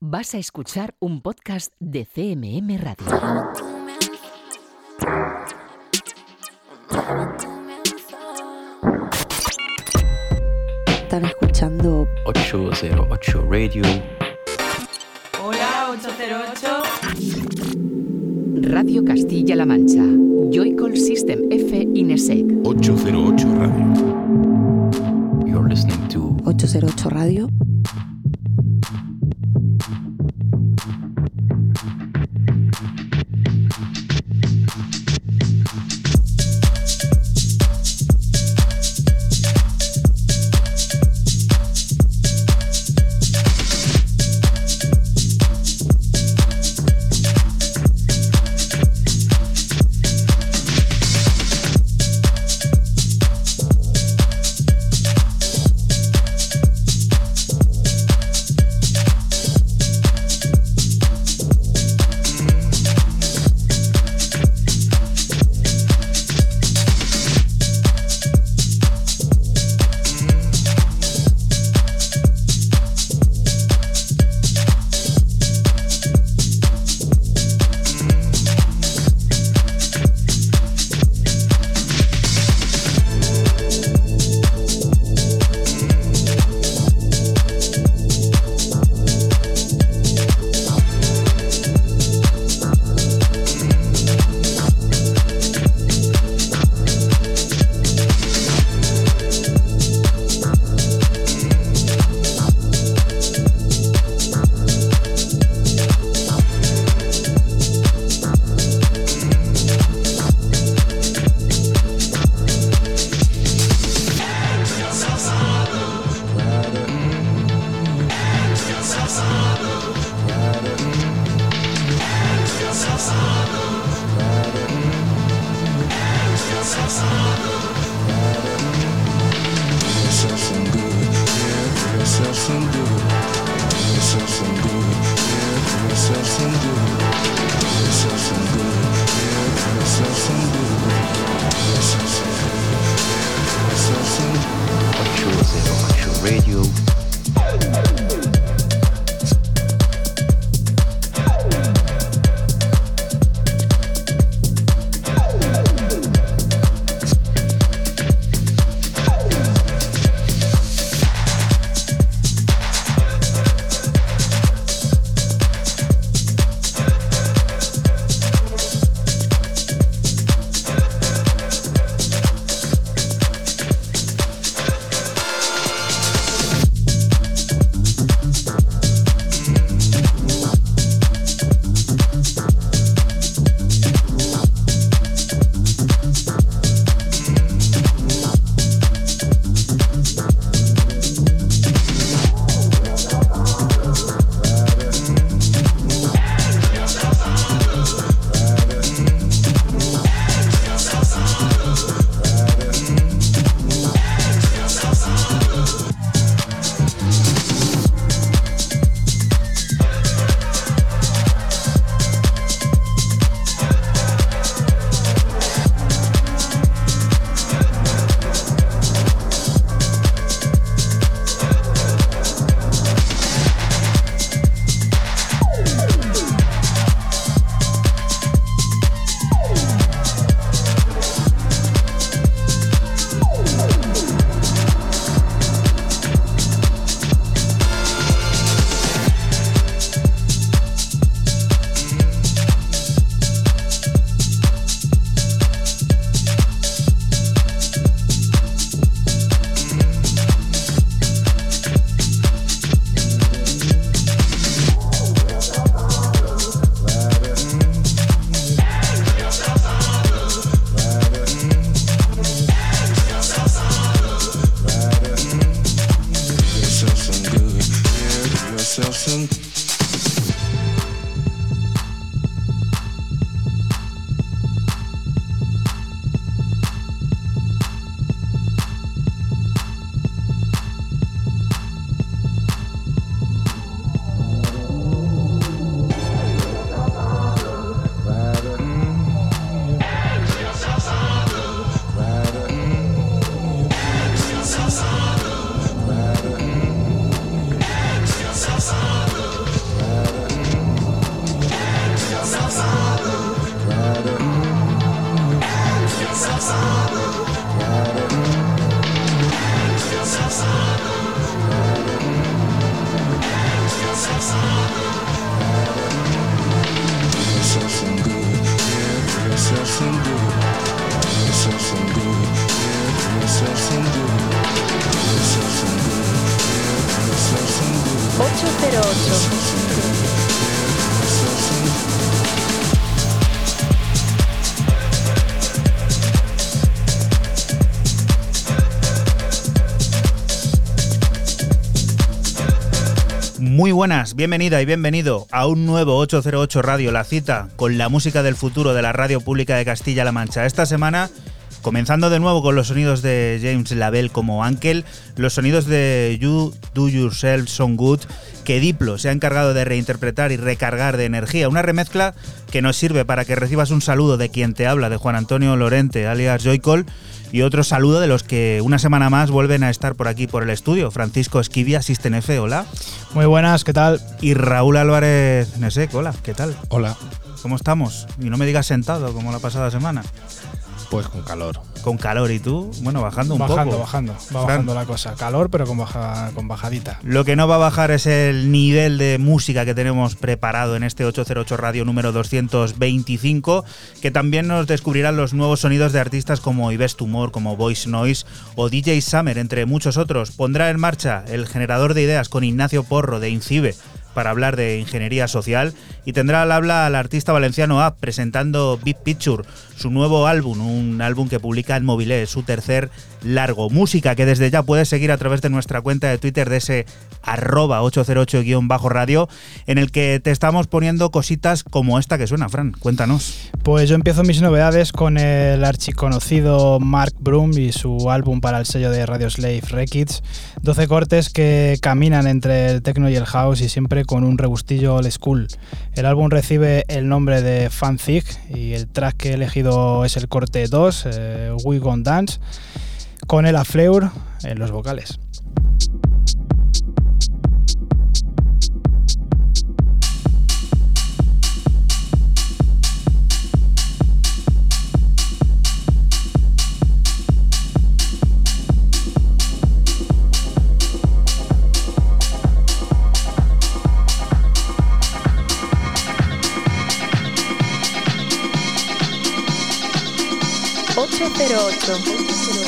Vas a escuchar un podcast de CMM Radio. Están escuchando 808 Radio. Hola, 808. Radio Castilla-La Mancha. Joycall System F Inesec. 808 Radio. You're listening to 808 Radio. Buenas, bienvenida y bienvenido a un nuevo 808 Radio, la cita con la música del futuro de la radio pública de Castilla-La Mancha. Esta semana, comenzando de nuevo con los sonidos de James Label como Ankel, los sonidos de You Do Yourself Song Good, que Diplo se ha encargado de reinterpretar y recargar de energía. Una remezcla que nos sirve para que recibas un saludo de quien te habla, de Juan Antonio Lorente, alias Joycol y otro saludo de los que una semana más vuelven a estar por aquí por el estudio. Francisco Esquivia, Asisten F, hola. Muy buenas, ¿qué tal? Y Raúl Álvarez Nesek, hola, ¿qué tal? Hola. ¿Cómo estamos? Y no me digas sentado como la pasada semana. Pues con calor. Con calor y tú, bueno, bajando un bajando, poco. Bajando, va bajando la cosa. Calor, pero con, baja, con bajadita. Lo que no va a bajar es el nivel de música que tenemos preparado en este 808 Radio número 225, que también nos descubrirán los nuevos sonidos de artistas como Ives Tumor, como Voice Noise o DJ Summer, entre muchos otros. Pondrá en marcha el generador de ideas con Ignacio Porro de Incibe para hablar de ingeniería social y tendrá al habla al artista valenciano App presentando Big Picture, su nuevo álbum, un álbum que publica en Mobile, su tercer largo. Música que desde ya puedes seguir a través de nuestra cuenta de Twitter de ese arroba 808-radio, en el que te estamos poniendo cositas como esta que suena, Fran. Cuéntanos. Pues yo empiezo mis novedades con el archiconocido Mark Broom y su álbum para el sello de Radio Slave Records. 12 cortes que caminan entre el techno y el house y siempre con un rebustillo old school. El álbum recibe el nombre de Fanzig y el track que he elegido es el corte 2, eh, We Gon Dance, con el Afleur en los vocales. 808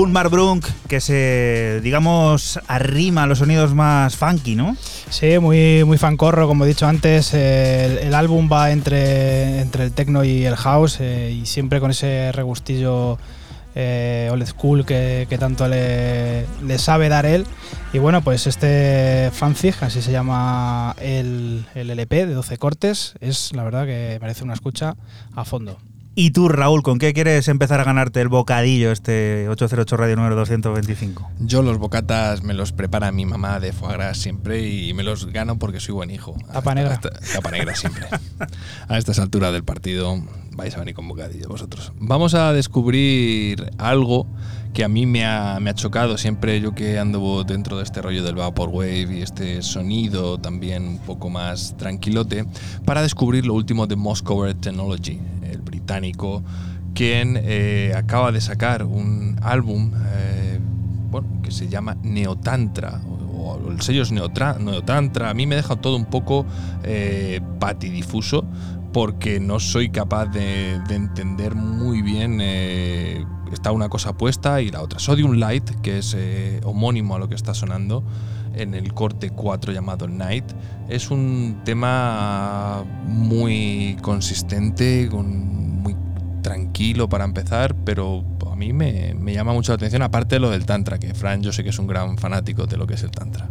Un Mark Brunk que se, digamos, arrima a los sonidos más funky, ¿no? Sí, muy, muy fancorro, como he dicho antes. el, álbum va entre, entre el techno y el house eh, y siempre con ese regustillo eh, old school que, que tanto le, le sabe dar él. Y bueno, pues este fanzig, así se llama el, el LP de 12 cortes, es la verdad que merece una escucha a fondo. Y tú, Raúl, ¿con qué quieres empezar a ganarte el bocadillo este 808 Radio número 225? Yo los bocatas me los prepara mi mamá de foie gras siempre y me los gano porque soy buen hijo. Tapa negra. Hasta- Tapa negra siempre. A estas alturas del partido vais a venir con bocadillo vosotros. Vamos a descubrir algo que a mí me ha, me ha chocado siempre yo que ando dentro de este rollo del Vaporwave y este sonido también un poco más tranquilote para descubrir lo último de Moscow Technology, el británico quien eh, acaba de sacar un álbum eh, bueno, que se llama Neotantra. O, o el sello es Neotra- Neotantra. A mí me deja todo un poco eh, patidifuso porque no soy capaz de, de entender muy bien. está una cosa puesta y la otra. Sodium Light, que es homónimo a lo que está sonando en el corte 4 llamado Night, es un tema muy consistente, con, muy tranquilo para empezar, pero a mí me, me llama mucho la atención, aparte de lo del Tantra, que Fran yo sé que es un gran fanático de lo que es el Tantra.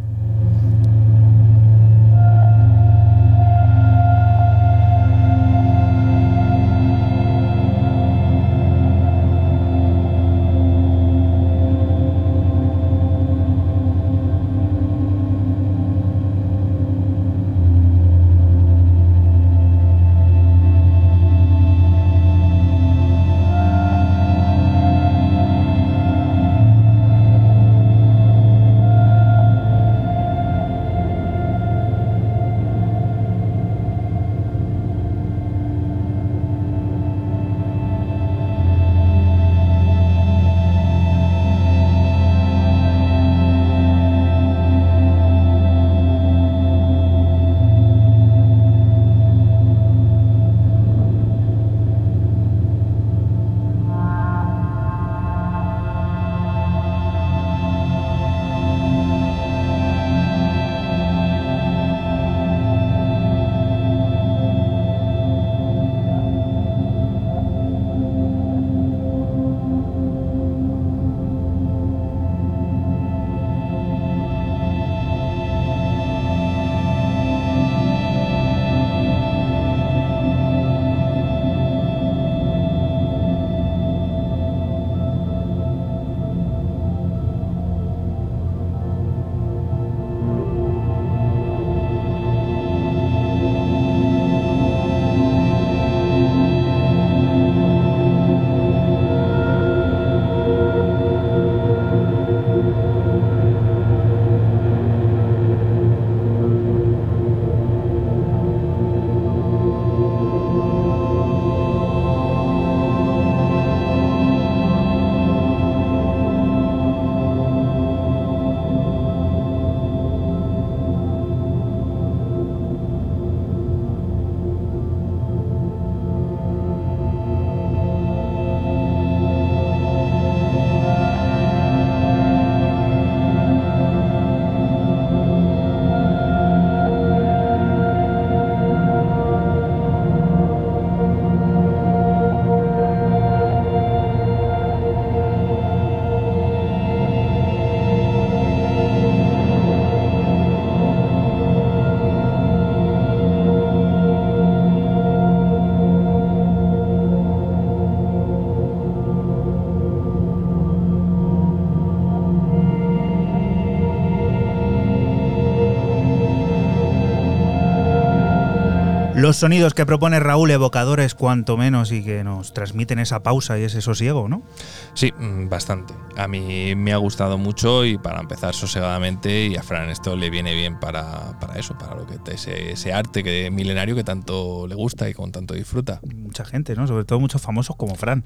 Los sonidos que propone Raúl, evocadores cuanto menos y que nos transmiten esa pausa y ese sosiego, ¿no? Sí, mm, bastante. A mí me ha gustado mucho y para empezar sosegadamente y a Fran esto le viene bien para, para eso, para lo que ese, ese arte que milenario que tanto le gusta y con tanto disfruta. Mucha gente, ¿no? Sobre todo muchos famosos como Fran.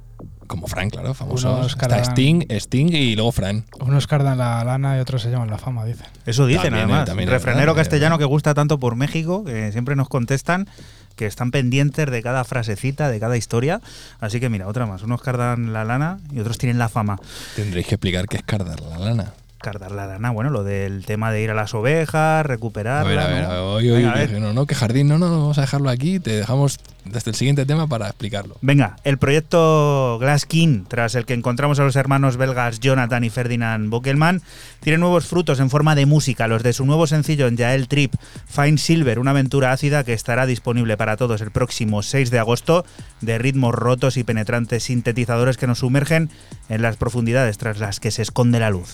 Como Fran, claro, famoso. Está Sting, Sting y luego Fran. Unos cardan la lana y otros se llaman la fama, dicen. Eso dicen, También, además. eh, también verdad, castellano que gusta tanto por México, que siempre nos contestan. que están pendientes de cada frasecita, de cada historia. Así que mira, otra más. Unos cardan la lana y otros tienen la fama. Tendréis que explicar qué es cardar la lana. Cardar la lana, bueno, lo del tema de ir a las ovejas, recuperar. A ver, a ver, Venga, a ver. que no, no, que jardín, no, no, no, vamos a dejarlo aquí, te dejamos desde el siguiente tema para explicarlo. Venga, el proyecto Glass King, tras el que encontramos a los hermanos belgas Jonathan y Ferdinand Bockelman, tiene nuevos frutos en forma de música, los de su nuevo sencillo en Yael Trip, Fine Silver, una aventura ácida que estará disponible para todos el próximo 6 de agosto, de ritmos rotos y penetrantes sintetizadores que nos sumergen en las profundidades tras las que se esconde la luz.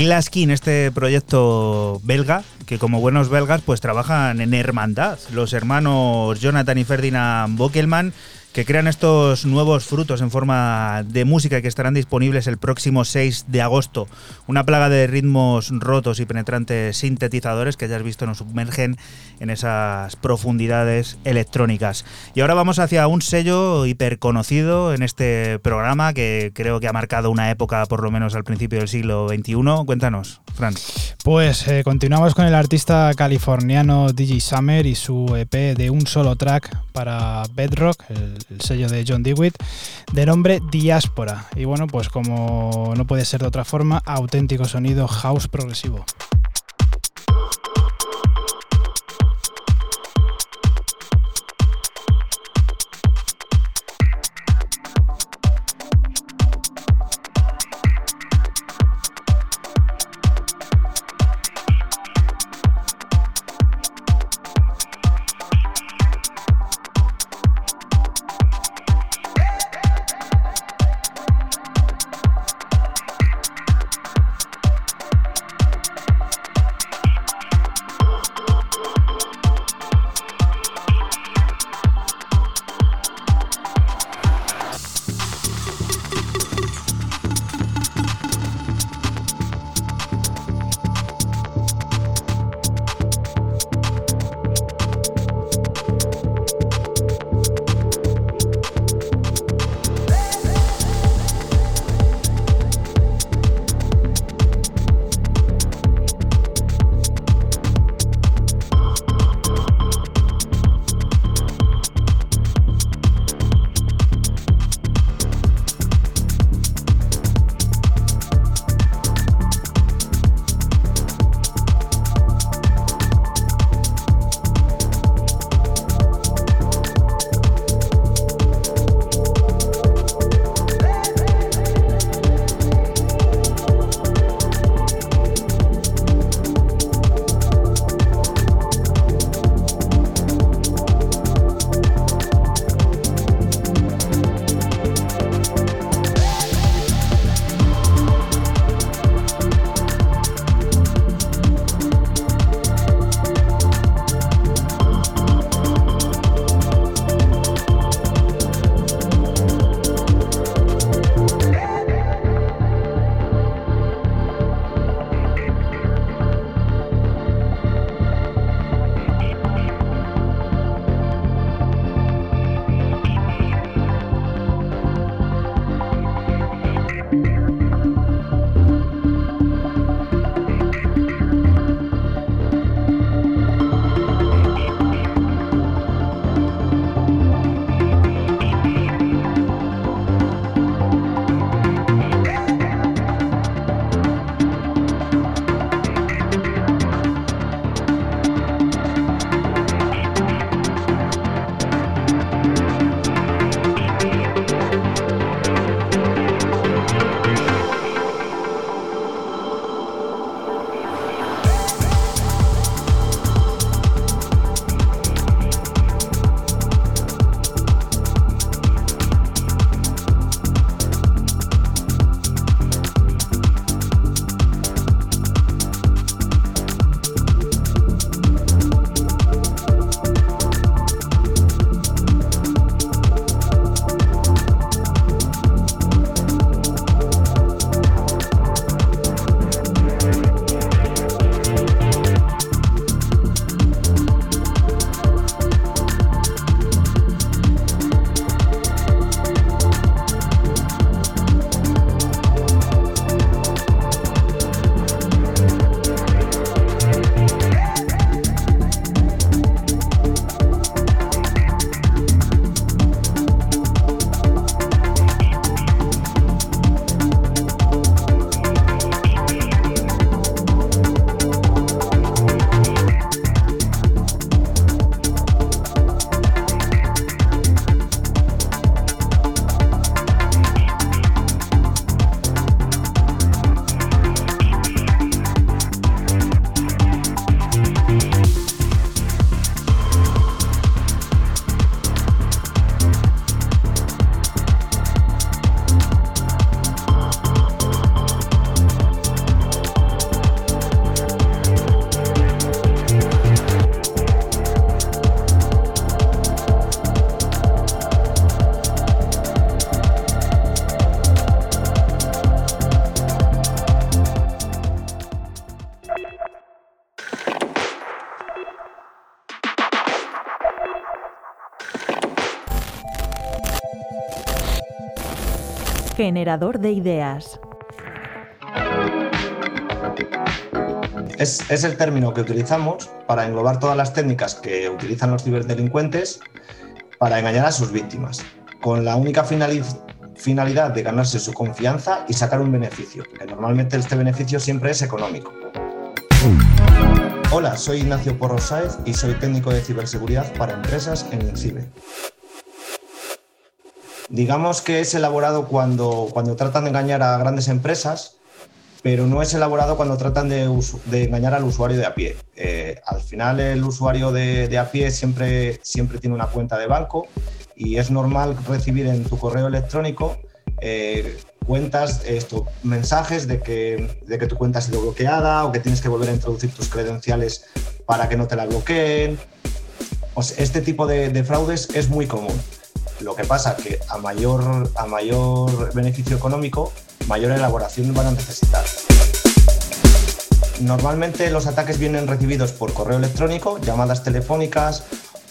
Glaskin, este proyecto belga, que como buenos belgas pues trabajan en hermandad. Los hermanos Jonathan y Ferdinand Bockelman que crean estos nuevos frutos en forma de música que estarán disponibles el próximo 6 de agosto. Una plaga de ritmos rotos y penetrantes sintetizadores que ya visto nos sumergen en esas profundidades electrónicas. Y ahora vamos hacia un sello hiperconocido en este programa que creo que ha marcado una época por lo menos al principio del siglo XXI. Cuéntanos, Fran. Pues eh, continuamos con el artista californiano DJ Summer y su EP de un solo track para Bedrock, el, el sello de John Dewitt, de nombre Diáspora. Y bueno, pues como no puede ser de otra forma, auténtico sonido house progresivo. Generador de ideas. Es, el término que utilizamos para englobar todas las técnicas que utilizan los ciberdelincuentes para engañar a sus víctimas, con la única finalidad de ganarse su confianza y sacar un beneficio, que normalmente este beneficio siempre es económico. Hola, soy Ignacio Porro Sáez y soy técnico de ciberseguridad para empresas en INCIBE. Digamos que es elaborado cuando, cuando tratan de engañar a grandes empresas, pero no es elaborado cuando tratan de, engañar al usuario de a pie. Eh, al final el usuario de, a pie siempre, siempre tiene una cuenta de banco y es normal recibir en tu correo electrónico eh, cuentas, esto, mensajes de que, de que tu cuenta ha sido bloqueada o que tienes que volver a introducir tus credenciales para que no te la bloqueen. este tipo de, de fraudes es muy común. Lo que pasa que a mayor, a mayor beneficio económico, mayor elaboración van a necesitar. Normalmente los ataques vienen recibidos por correo electrónico, llamadas telefónicas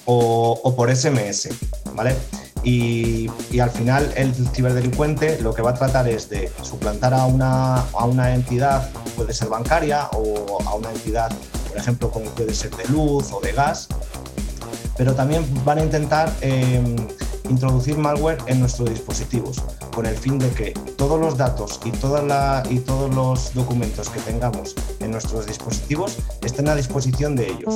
o, por SMS, ¿vale? Y, al final el ciberdelincuente lo que va a tratar es de suplantar a una, a una entidad, puede ser bancaria o a una entidad, por ejemplo, como puede ser de luz o de gas, pero también van a intentar em, introducir malware en nuestros dispositivos con el fin de que todos los datos y, y todos los documentos que tengamos en nuestros dispositivos estén a disposición de ellos.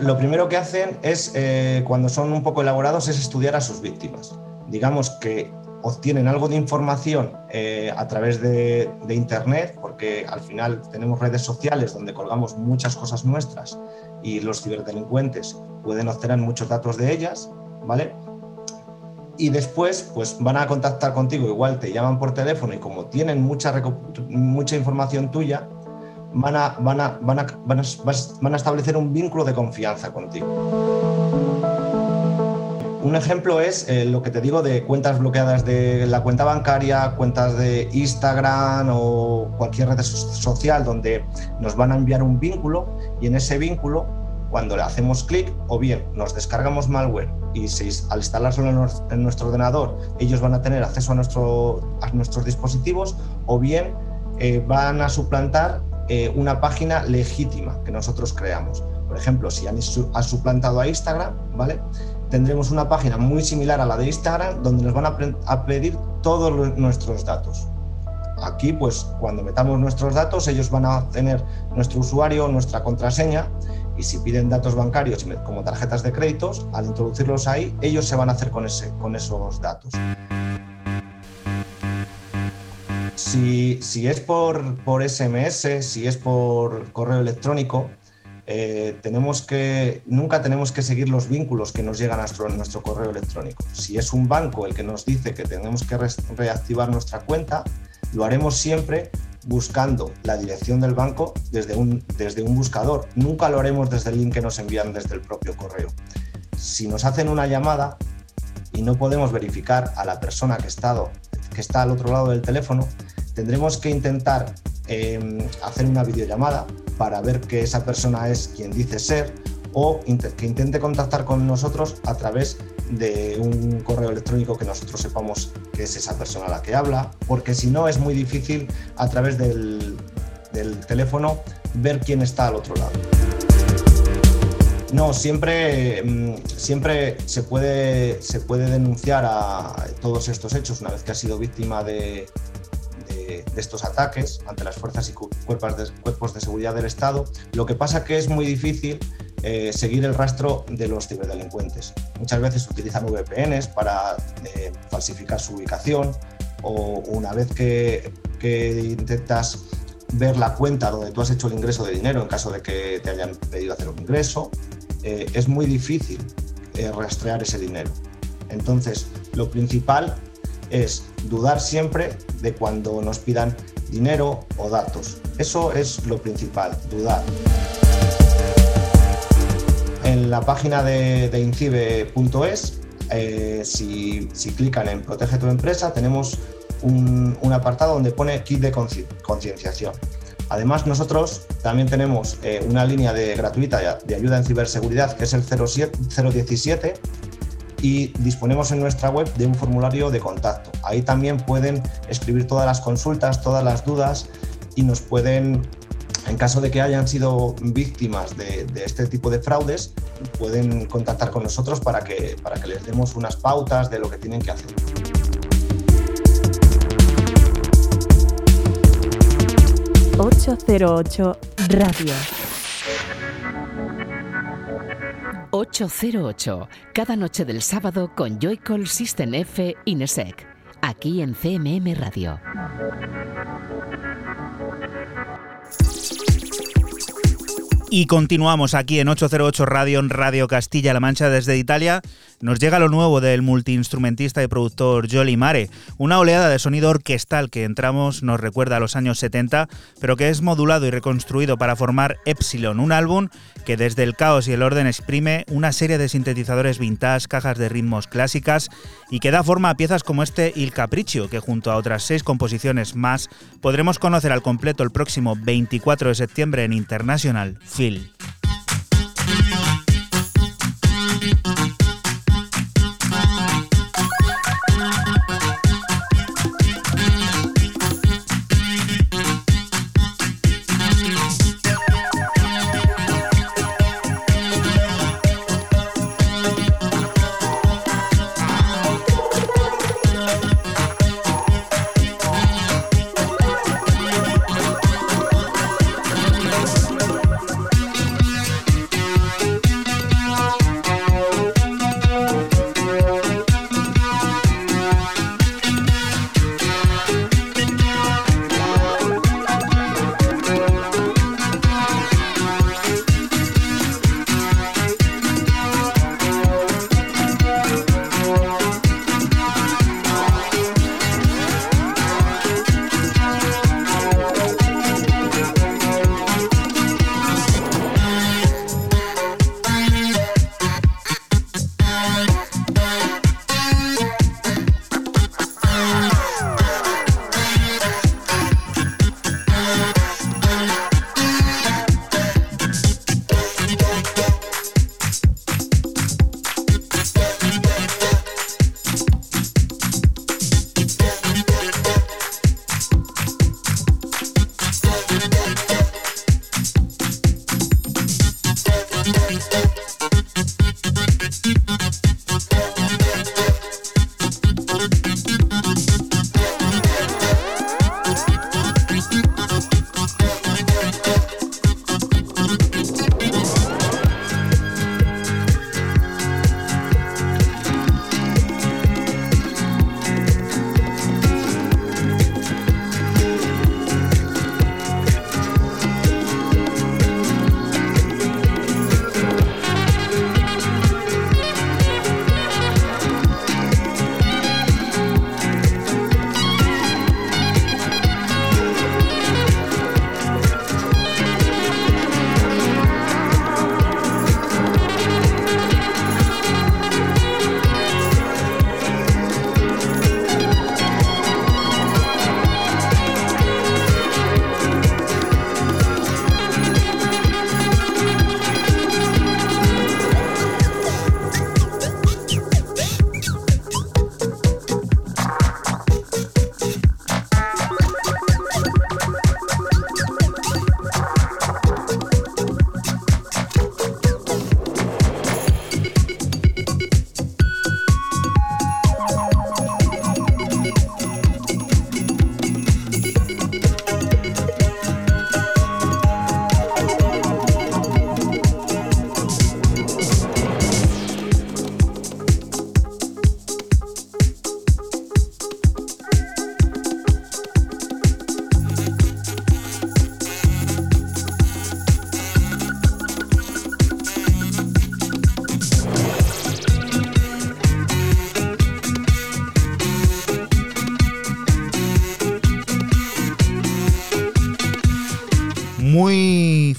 Lo primero que hacen es, eh, cuando son un poco elaborados, es estudiar a sus víctimas. Digamos que obtienen algo de información eh, a través de, de, Internet, porque al final tenemos redes sociales donde colgamos muchas cosas nuestras y los ciberdelincuentes pueden obtener muchos datos de ellas, ¿vale? Y después, pues van a contactar contigo, igual te llaman por teléfono y como tienen mucha, mucha información tuya, van a, van, a, van, a, van a establecer un vínculo de confianza contigo. Un ejemplo es eh, lo que te digo de cuentas bloqueadas de la cuenta bancaria, cuentas de Instagram o cualquier red social donde nos van a enviar un vínculo y en ese vínculo, cuando le hacemos clic, o bien nos descargamos malware y al instalarlo en nuestro ordenador, ellos van a tener acceso a, nuestro, a nuestros dispositivos, o bien eh, van a suplantar eh, una página legítima que nosotros creamos. Por ejemplo, si han suplantado a Instagram, ¿vale? Tendremos una página muy similar a la de Instagram donde nos van a, pedir todos nuestros datos. Aquí, pues cuando metamos nuestros datos, ellos van a tener nuestro usuario, nuestra contraseña, y si piden datos bancarios como tarjetas de créditos, al introducirlos ahí, ellos se van a hacer con, esos datos. Si, es por SMS, si es por correo electrónico, eh, tenemos que, nunca tenemos que seguir los vínculos que nos llegan a nuestro, correo electrónico. Si es un banco el que nos dice que tenemos que reactivar nuestra cuenta, lo haremos siempre buscando la dirección del banco desde un, desde un buscador. Nunca lo haremos desde el link que nos envían desde el propio correo. Si nos hacen una llamada y no podemos verificar a la persona que, estado, que está al otro lado del teléfono, tendremos que intentar eh, hacer una videollamada para ver que esa persona es quien dice ser o que intente contactar con nosotros a través de un correo electrónico que nosotros sepamos que es esa persona la que habla, porque si no es muy difícil a través del, teléfono ver quién está al otro lado. No, siempre, mm, siempre se, puede, se puede denunciar a todos estos hechos una vez que ha sido víctima de, de, estos ataques ante las fuerzas y cuerpos de, seguridad del Estado. Lo que pasa que es muy difícil eh, seguir el rastro de los ciberdelincuentes. Muchas veces utilizan VPNs para eh, falsificar su ubicación o una vez que, intentas ver la cuenta donde tú has hecho el ingreso de dinero en caso de que te hayan pedido hacer un ingreso, eh, es muy difícil rastrear ese dinero. Entonces, lo principal es dudar siempre de cuando nos pidan dinero o datos. Eso es lo principal, dudar. En la página de, incibe.es, eh, si, clican en Protege tu empresa, tenemos un, apartado donde pone kit de concienciación. Además, nosotros también tenemos eh, una línea de gratuita de ayuda en ciberseguridad que es el 017 y disponemos en nuestra web de un formulario de contacto. Ahí también pueden escribir todas las consultas, todas las dudas y nos pueden en caso de que hayan sido víctimas de, este tipo de fraudes, pueden contactar con nosotros para que, para que les demos unas pautas de lo que tienen que hacer. ...808 Radio. 808, cada noche del sábado con Joycall System F Inesec, aquí en CMM Radio. Y continuamos aquí en 808 Radio, Radio Castilla-La Mancha desde Italia. Nos llega lo nuevo del multiinstrumentista y productor Jolly Mare, una oleada de sonido orquestal que entramos nos recuerda a los años 70, pero que es modulado y reconstruido para formar Epsilon, un álbum que desde el caos y el orden exprime una serie de sintetizadores vintage, cajas de ritmos clásicas y que da forma a piezas como este Il Capriccio, que junto a otras seis composiciones más podremos conocer al completo el próximo 24 de septiembre en International Phil.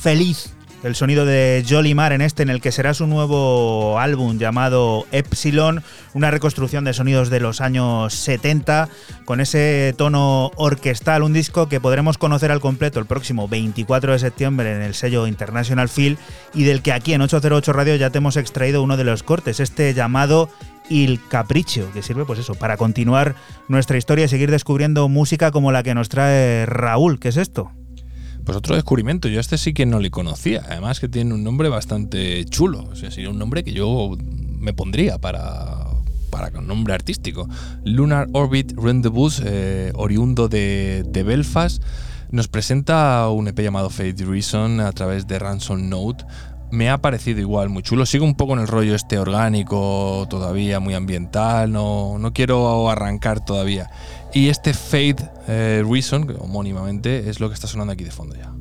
Feliz el sonido de Jolly Mar en este, en el que será su nuevo álbum llamado Epsilon, una reconstrucción de sonidos de los años 70, con ese tono orquestal, un disco que podremos conocer al completo el próximo 24 de septiembre en el sello International Feel y del que aquí en 808 Radio ya te hemos extraído uno de los cortes, este llamado Il Capriccio, que sirve pues eso, para continuar nuestra historia y seguir descubriendo música como la que nos trae Raúl. ¿Qué es esto? Pues otro descubrimiento, yo este sí que no le conocía, además que tiene un nombre bastante chulo, o sea, sería un nombre que yo me pondría para, para un nombre artístico. Lunar Orbit Rendezvous, eh, oriundo de, de, Belfast, nos presenta un EP llamado Fate Reason a través de Ransom Note. Me ha parecido igual muy chulo. Sigo un poco en el rollo este orgánico, todavía muy ambiental. No, no quiero arrancar todavía. Y este Fade eh, Reason, homónimamente, es lo que está sonando aquí de fondo ya.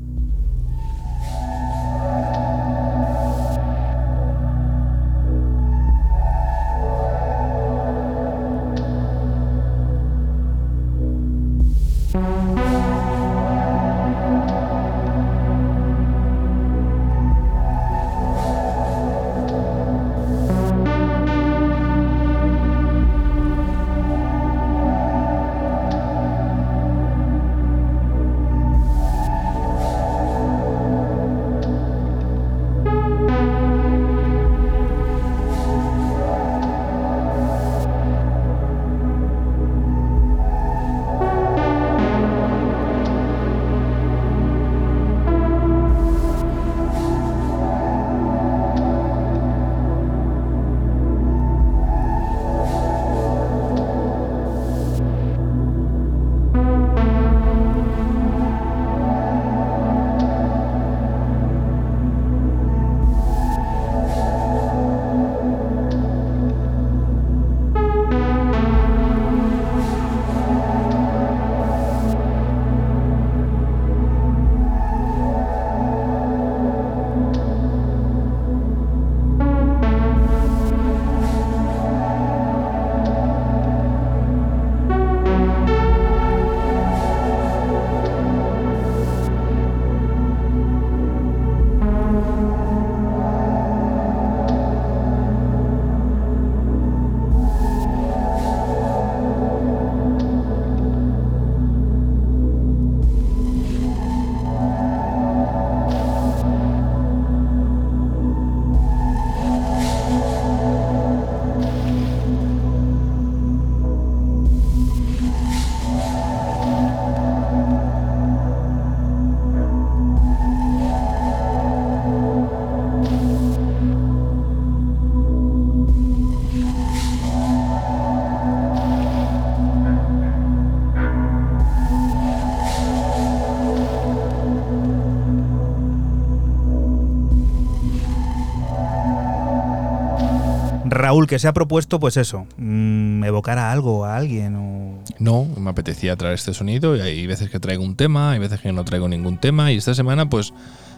Que se ha propuesto, pues eso, mm, evocar a algo, a alguien. O... No, me apetecía traer este sonido y hay veces que traigo un tema, hay veces que no traigo ningún tema y esta semana pues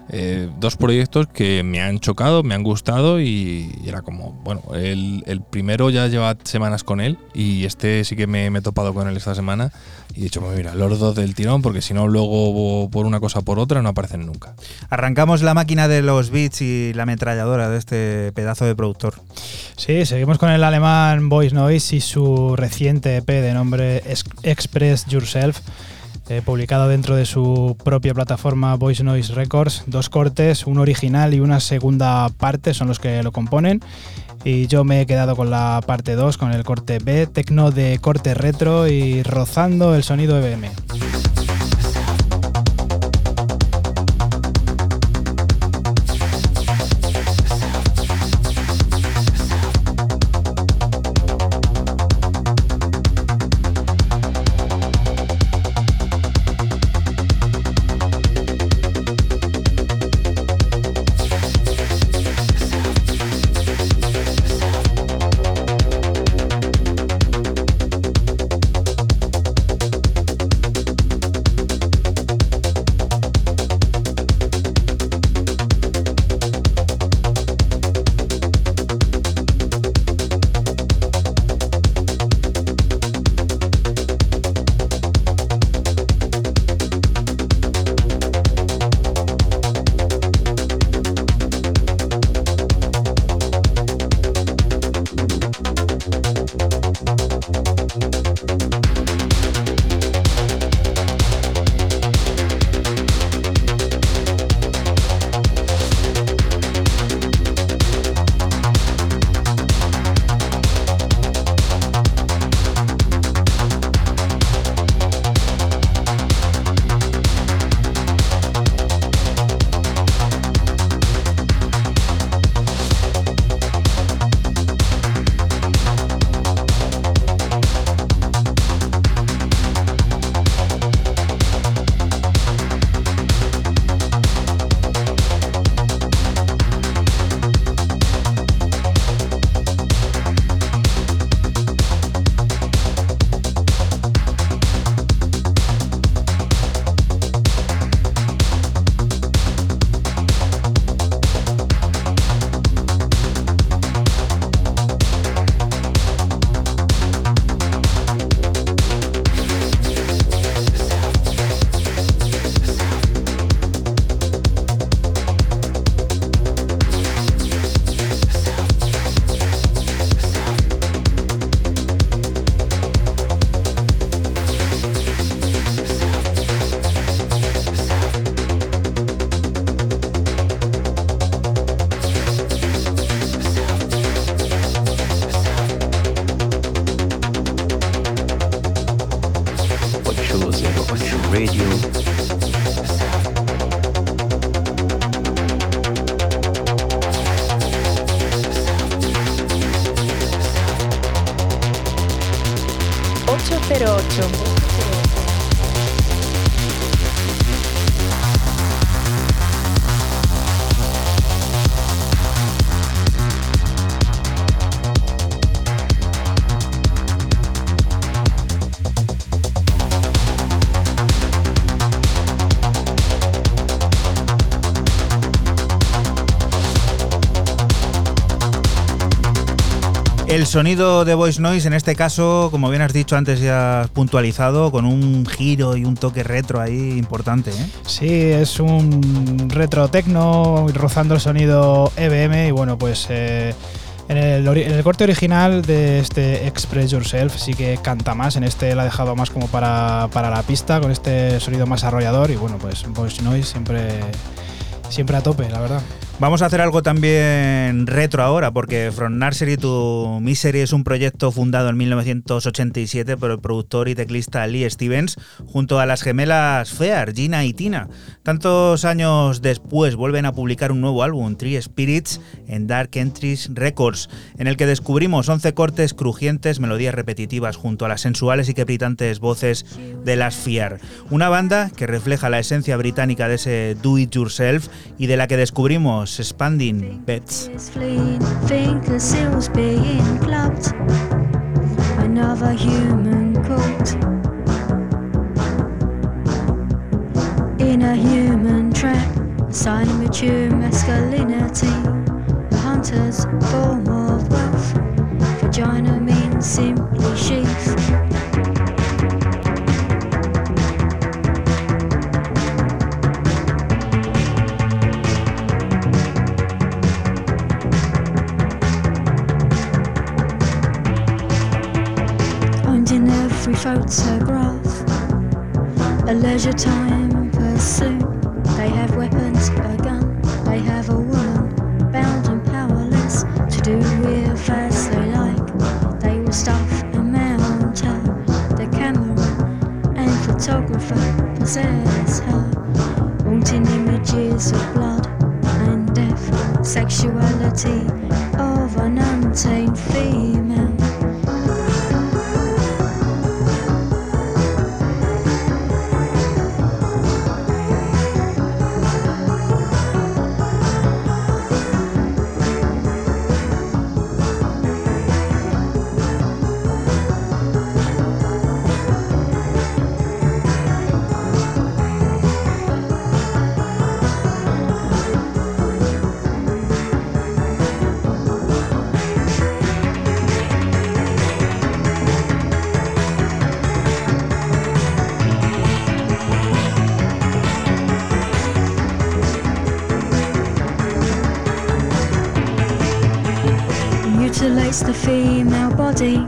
eh, dos proyectos que me han chocado, me han gustado y, era como, bueno, el, primero ya lleva semanas con él y este sí que me, he topado con él esta semana y he dicho, pues mira, los dos del tirón porque si no luego por una cosa por otra no aparecen nunca. Arrancamos la máquina de los beats y la ametralladora de este pedazo de productor. Sí, seguimos con el alemán Voice Noise y su reciente EP de nombre Express Yourself eh, publicado dentro de su propia plataforma Voice Noise Records. Dos cortes, un original y una segunda parte son los que lo componen. Y yo me he quedado con la parte 2, con el corte B, tecno de corte retro y rozando el sonido EBM. El sonido de Voice Noise, en este caso, como bien has dicho antes y has puntualizado, con un giro y un toque retro ahí importante. ¿eh? Sí, es un retro tecno rozando el sonido EBM y bueno, pues eh, en, el, corte original de este Express Yourself sí que canta más, en este la ha dejado más como para, para la pista, con este sonido más arrollador y bueno, pues Voice Noise siempre, siempre a tope, la verdad. Vamos a hacer algo también retro ahora, porque From Nursery to Misery es un proyecto fundado en 1987 por el productor y teclista Lee Stevens, junto a las gemelas Fear, Gina y Tina. Tantos años después vuelven a publicar un nuevo álbum, Three Spirits, en Dark Entries Records, en el que descubrimos 11 cortes crujientes, melodías repetitivas, junto a las sensuales y quebritantes voces de las Fear. Una banda que refleja la esencia británica de ese do it yourself y de la que descubrimos expanding beds. In a human trap, sign of mature masculinity, the hunter's form of wealth. Vagina means simply sheath. Photograph, a leisure time pursuit. They have weapons, a gun, they have a woman, bound and powerless to do with as they like. They will stuff and mount her, the camera and photographer possess her, wanting images of blood and death, sexuality of an untamed female. Mutilates the female body,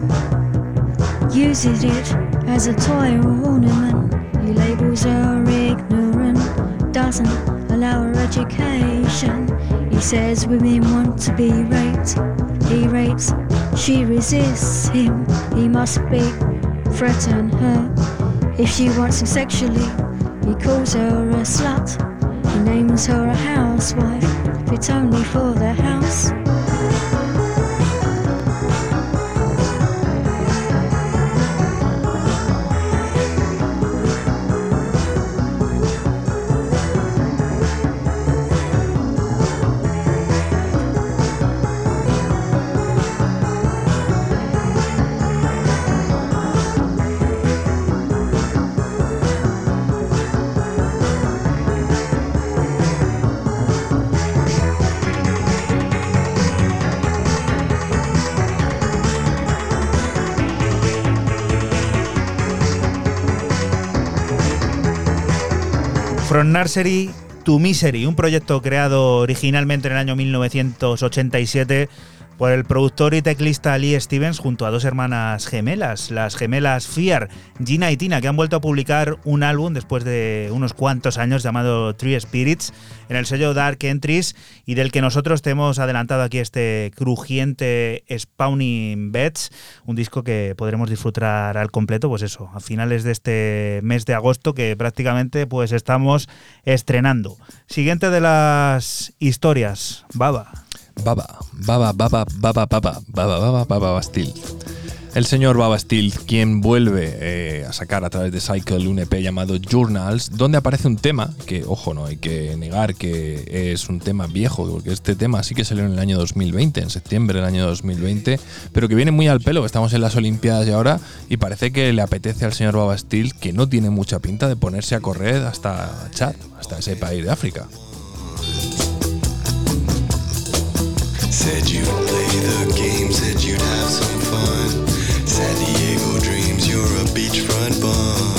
uses it as a toy or ornament. He labels her ignorant, doesn't allow her education. He says women want to be raped, he rapes, she resists him. He must be threaten her if she wants him sexually. He calls her a slut, he names her a housewife, if it's only for the house. From Nursery to Misery, un proyecto creado originalmente en el año 1987 por el productor y teclista Lee Stevens junto a dos hermanas gemelas, las gemelas Fear, Gina y Tina, que han vuelto a publicar un álbum después de unos cuantos años llamado Three Spirits en el sello Dark Entries y del que nosotros te hemos adelantado aquí este crujiente Spawning Beds, un disco que podremos disfrutar al completo, pues eso, a finales de este mes de agosto que prácticamente pues estamos estrenando. Siguiente de las historias, Baba. Baba, Baba, Baba, Baba, Baba, Baba, Baba, Baba Bastil. El señor Baba Steel, quien vuelve eh, a sacar a través de Cycle un EP llamado Journals, donde aparece un tema que, ojo, no hay que negar que es un tema viejo, porque este tema sí que salió en el año 2020, en septiembre del año 2020, pero que viene muy al pelo. Estamos en las Olimpiadas y ahora, y parece que le apetece al señor Baba Steel, que no tiene mucha pinta de ponerse a correr hasta Chad, hasta ese país de África. Said you'd play the game, said you'd have some fun. San Diego dreams, you're a beachfront bum.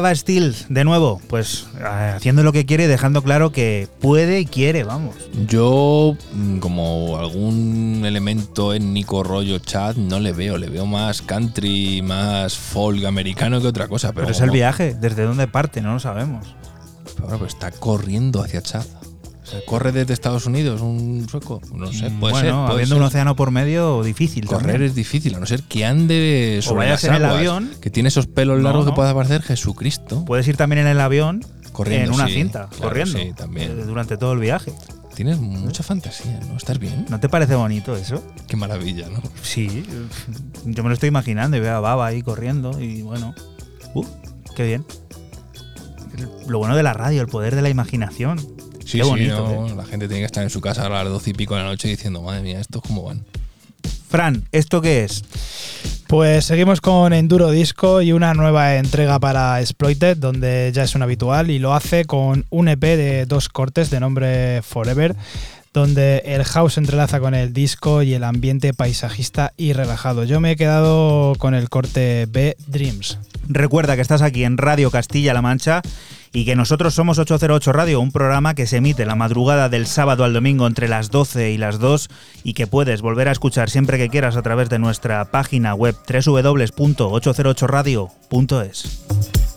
Baba Steel, de nuevo, pues eh, haciendo lo que quiere dejando claro que puede y quiere, vamos. Yo, mm, como algún elemento étnico rollo chat, no le veo. Le veo más country, más folk americano que otra cosa. Pero, Pero es el viaje, desde dónde parte, no lo sabemos. Pero, pero está corriendo hacia Chad. O sea, corre desde Estados Unidos un sueco. No sé, puede ser. bueno, puede habiendo ser. un océano por medio, difícil. Correr también. es difícil, a no ser que ande sobre vayas las en el avión. Que tiene esos pelos largos no. que puede parecer Jesucristo. Puedes ir también en el avión, Corriendo, en una sí, cinta, claro, corriendo. sí, también. eh, Durante todo el viaje. Tienes mucha fantasía, ¿no? ¿Estás bien? ¿No te parece bonito eso? Qué maravilla, ¿no? Sí, yo me lo estoy imaginando y veo a Baba ahí corriendo y bueno, uh, qué bien. Lo bueno de la radio, el poder de la imaginación. Sí, Qué sí, bonito, no, ¿eh? la gente tiene que estar en su casa a las doce y pico de la noche diciendo, madre mía, ¿estos cómo van? Fran, ¿esto qué es? Pues seguimos con Enduro Disco y una nueva entrega para Exploited, donde ya es un habitual y lo hace con un EP de dos cortes de nombre Forever, donde el house se entrelaza con el disco y el ambiente paisajista y relajado. Yo me he quedado con el corte B Dreams. Recuerda que estás aquí en Radio Castilla-La Mancha y que nosotros somos 808 Radio, un programa que se emite la madrugada del sábado al domingo entre las 12 y las 2 y que puedes volver a escuchar siempre que quieras a través de nuestra página web www.808radio.es.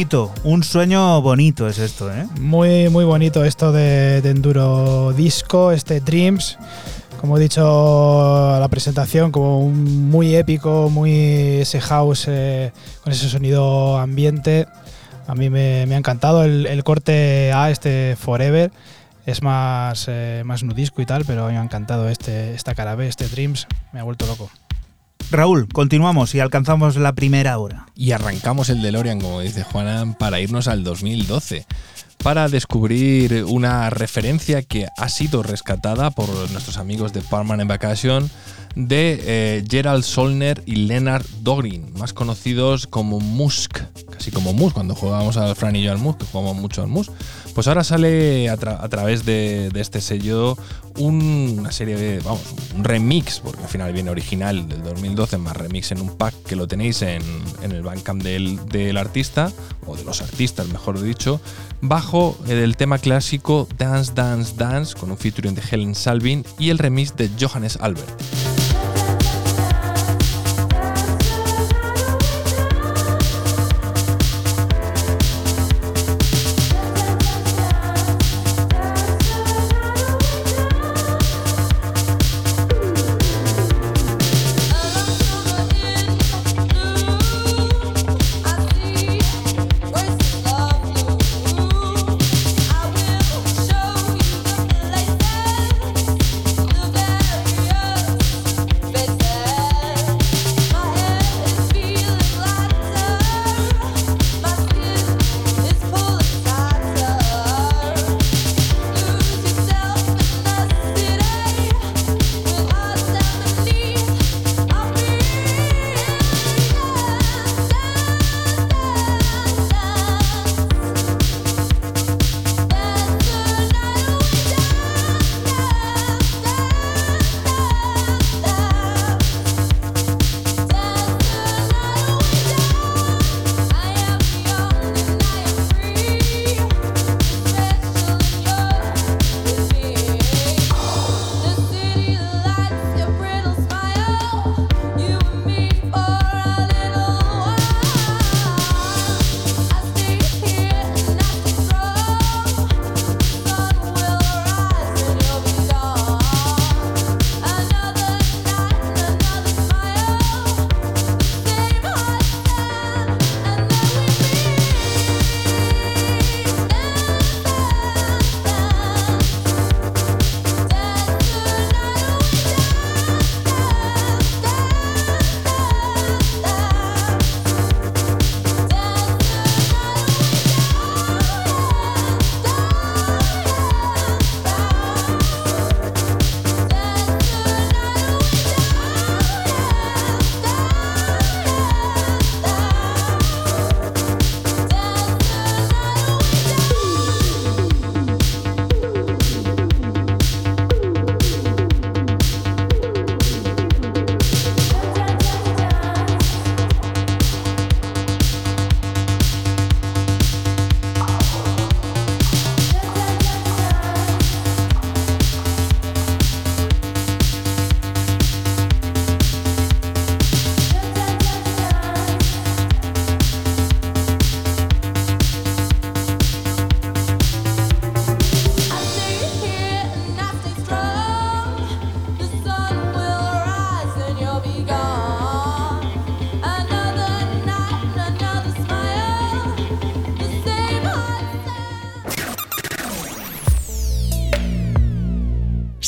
bonito, un sueño bonito es esto, ¿eh? Muy, muy bonito esto de, Enduro Disco, este Dreams, como he dicho la presentación, como muy épico, muy ese house eh, con ese sonido ambiente. A mí me, ha encantado el, corte A, este Forever. Es más, eh, más nudisco y tal, pero me ha encantado este, esta cara B, este Dreams. Me ha vuelto loco. Raúl, continuamos y alcanzamos la primera hora. Y arrancamos el DeLorean, como dice Juana, para irnos al 2012 para descubrir una referencia que ha sido rescatada por nuestros amigos de Permanent Vacation de eh, Gerald Solner y Leonard Dogrin, más conocidos como Musk, casi como Musk, cuando jugábamos al Fran y yo al Musk, que jugamos mucho al Musk. Pues ahora sale a, través de, este sello una serie de, vamos, un remix, porque al final viene original del 2012, más remix en un pack que lo tenéis en, el Bandcamp del, del artista, o de los artistas, mejor dicho, bajo el tema clásico Dance, Dance, Dance, con un featuring de Helen Salvin y el remix de Johannes Albert.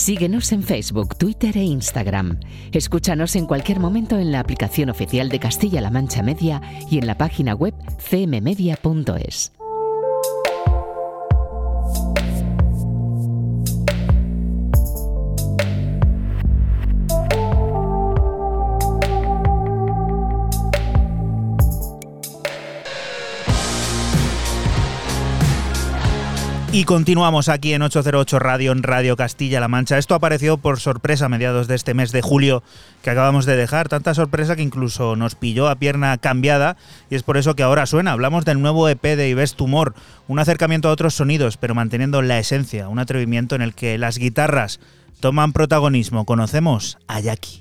Síguenos en Facebook, Twitter e Instagram. Escúchanos en cualquier momento en la aplicación oficial de Castilla-La Mancha Media y en la página web cmmedia.es. Y continuamos aquí en 808 Radio, en Radio Castilla-La Mancha. Esto apareció por sorpresa a mediados de este mes de julio que acabamos de dejar. Tanta sorpresa que incluso nos pilló a pierna cambiada y es por eso que ahora suena. Hablamos del nuevo EP de Ives Tumor, un acercamiento a otros sonidos, pero manteniendo la esencia, un atrevimiento en el que las guitarras toman protagonismo. Conocemos a Jackie.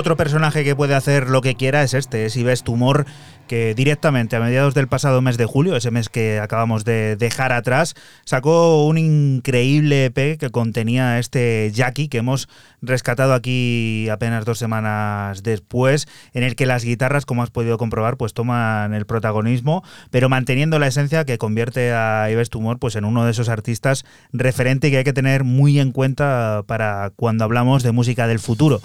Otro personaje que puede hacer lo que quiera es este, es Ives Tumor, que directamente a mediados del pasado mes de julio, ese mes que acabamos de dejar atrás, sacó un increíble EP que contenía este Jackie que hemos rescatado aquí apenas dos semanas después, en el que las guitarras, como has podido comprobar, pues toman el protagonismo, pero manteniendo la esencia que convierte a Ives Tumor pues en uno de esos artistas referente que hay que tener muy en cuenta para cuando hablamos de música del futuro.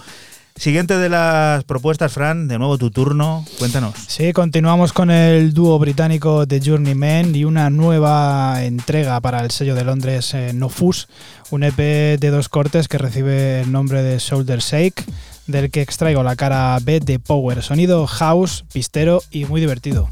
Siguiente de las propuestas, Fran, de nuevo tu turno, cuéntanos. Sí, continuamos con el dúo británico The Journeyman y una nueva entrega para el sello de Londres eh, No Fus, un EP de dos cortes que recibe el nombre de Shoulder Shake, del que extraigo la cara B de Power, sonido house, pistero y muy divertido.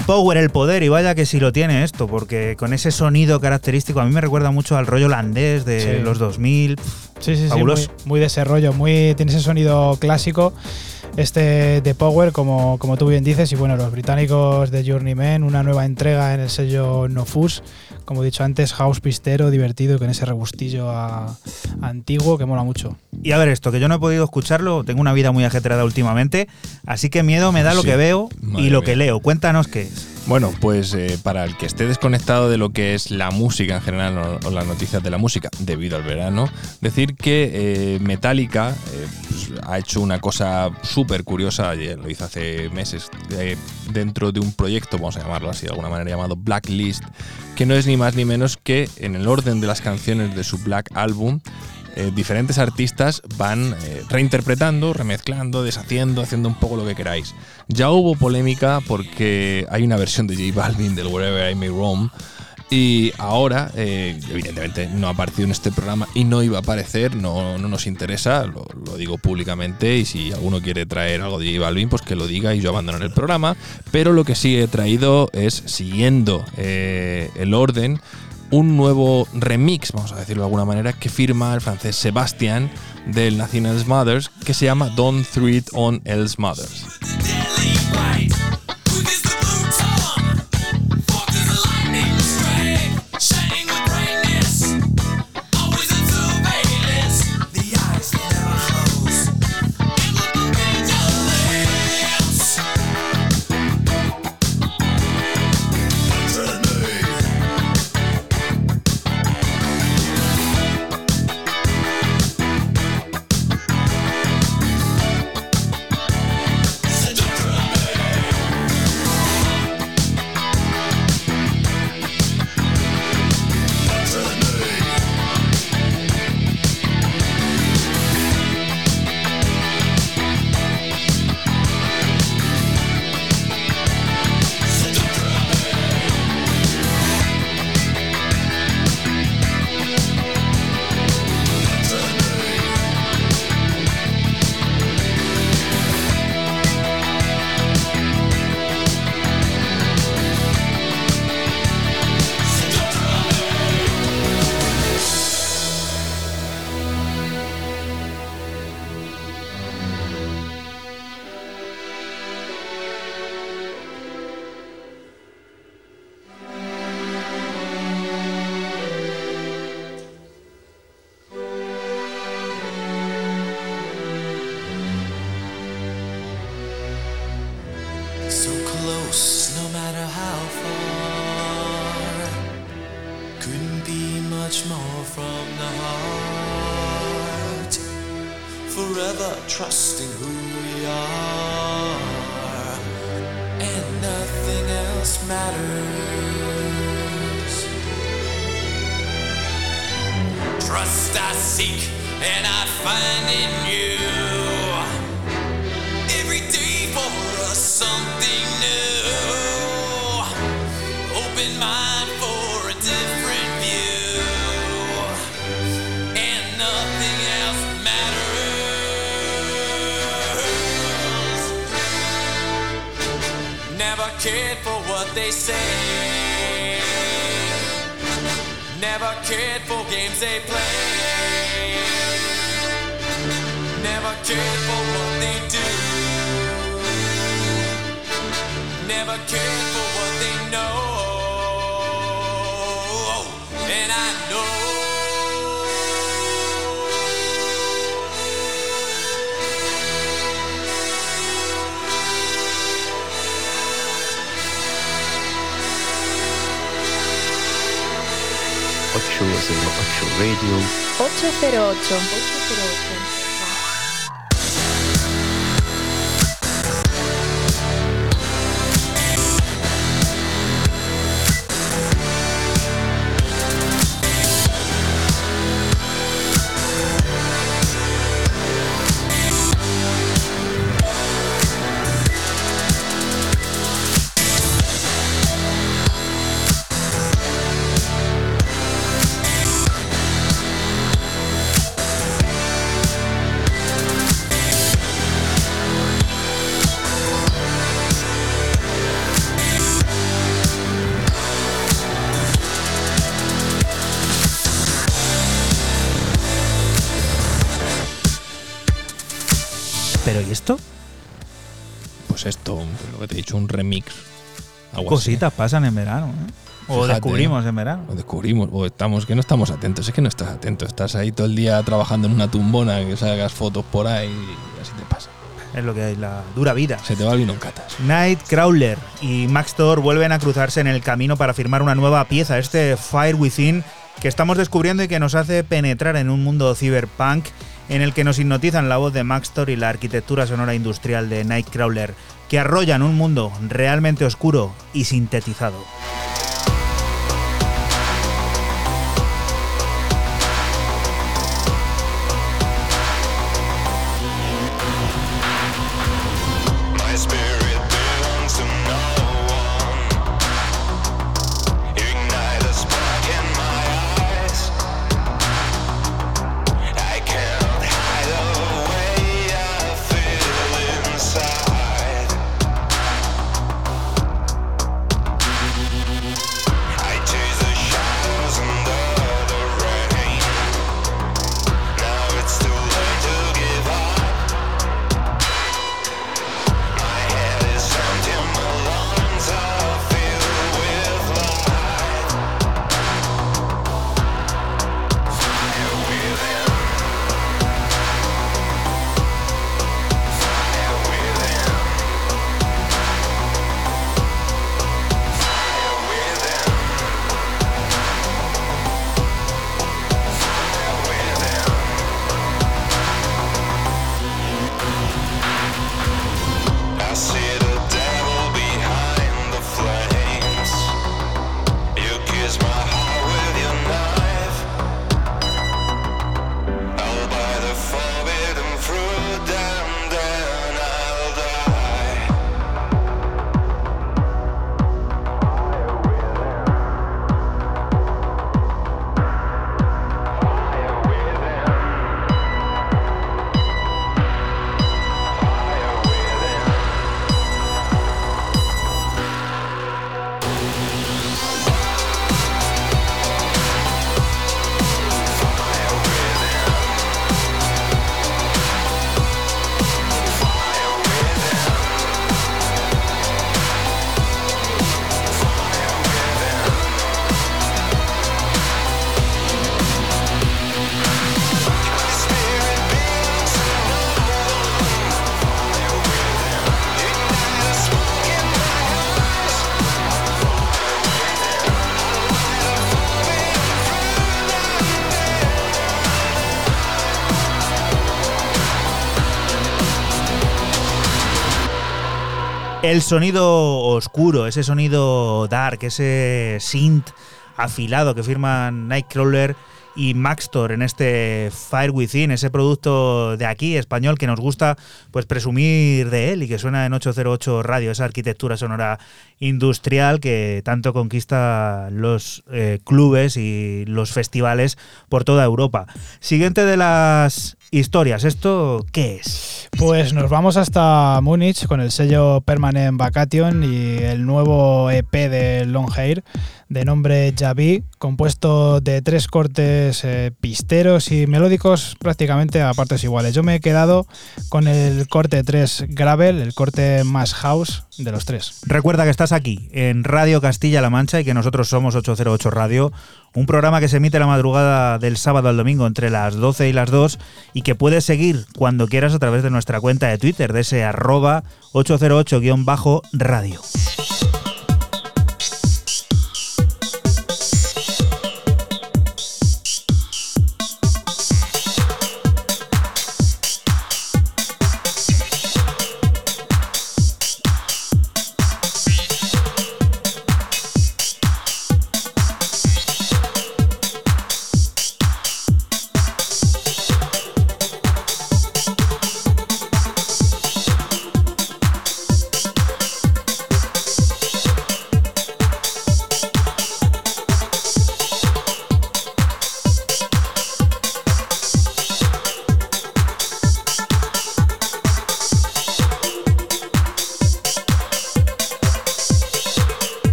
Power, el poder, y vaya que si lo tiene esto, porque con ese sonido característico a mí me recuerda mucho al rollo holandés de los 2000. Sí, sí, sí. Muy, muy desarrollo, muy, tiene ese sonido clásico este de Power, como, como tú bien dices, y bueno, los británicos de Journeyman, una nueva entrega en el sello No Fus, como he dicho antes, house pistero, divertido, con ese regustillo antiguo que mola mucho. Y a ver esto, que yo no he podido escucharlo, tengo una vida muy ajetreada últimamente, así que miedo me da lo que veo y lo que leo. Cuéntanos qué es. Bueno, pues eh, para el que esté desconectado de lo que es la música en general o, las noticias de la música debido al verano, decir que eh, Metallica eh, pues, ha hecho una cosa súper curiosa, lo hizo hace meses, dentro de un proyecto, vamos a llamarlo así de alguna manera, llamado Blacklist, que no es ni más ni menos que en el orden de las canciones de su Black Album, eh, diferentes artistas van eh, reinterpretando, remezclando, deshaciendo, haciendo un poco lo que queráis. Ya hubo polémica porque hay una versión de J Balvin del Wherever I May Roam. Y ahora, eh, evidentemente, no ha aparecido en este programa y no iba a aparecer, no, no nos interesa, lo, digo públicamente. Y si alguno quiere traer algo de J Balvin, pues que lo diga y yo abandono el programa. Pero lo que sí he traído es, siguiendo el orden, un nuevo remix, vamos a decirlo de alguna manera, que firma el francés Sebastian del National Mothers, que se llama Don't Throw It on Else Mothers. Radio. 808 808 Cositas pasan en verano, ¿eh? O descubrimos en verano. O descubrimos, o estamos, que no estamos atentos. Es que no estás atento. Estás ahí todo el día trabajando en una tumbona, que salgas fotos por ahí y así te pasa. Es lo que hay, la dura vida. Se te va el vino en catas. Nightcrawler y Max Thor vuelven a cruzarse en el camino para firmar una nueva pieza, este Fire Within, que estamos descubriendo y que nos hace penetrar en un mundo cyberpunk en el que nos hipnotizan la voz de Max Thor y la arquitectura sonora industrial de Nightcrawler, que arrollan un mundo realmente oscuro y sintetizado. El sonido oscuro, ese sonido dark, ese synth afilado que firman Nightcrawler y Maxtor en este Fire Within, ese producto de aquí español que nos gusta pues presumir de él y que suena en 808 Radio, esa arquitectura sonora industrial que tanto conquista los eh, clubes y los festivales por toda Europa. Siguiente de las historias, ¿esto qué es? Pues nos vamos hasta Múnich con el sello Permanent Vacation y el nuevo EP de Long Hair de nombre Javi, compuesto de tres cortes eh, pisteros y melódicos prácticamente a partes iguales. Yo me he quedado con el corte 3 Gravel, el corte más house de los tres. Recuerda que estás aquí en Radio Castilla-La Mancha y que nosotros somos 808 Radio, un programa que se emite la madrugada del sábado al domingo entre las 12 y las 2 y que puedes seguir cuando quieras a través de nuestra cuenta de Twitter, de ese arroba 808-radio.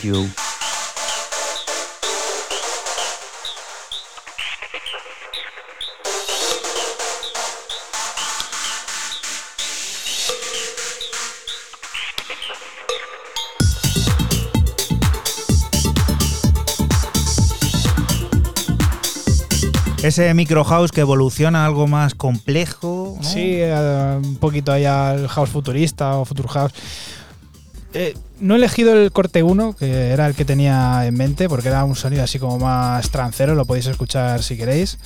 Radio. Ese micro house que evoluciona a algo más complejo. ¿no? Sí, eh, un poquito ahí al house futurista o future house. Eh, no he elegido el corte 1, que era el que tenía en mente, porque era un sonido así como más trancero, lo podéis escuchar si queréis.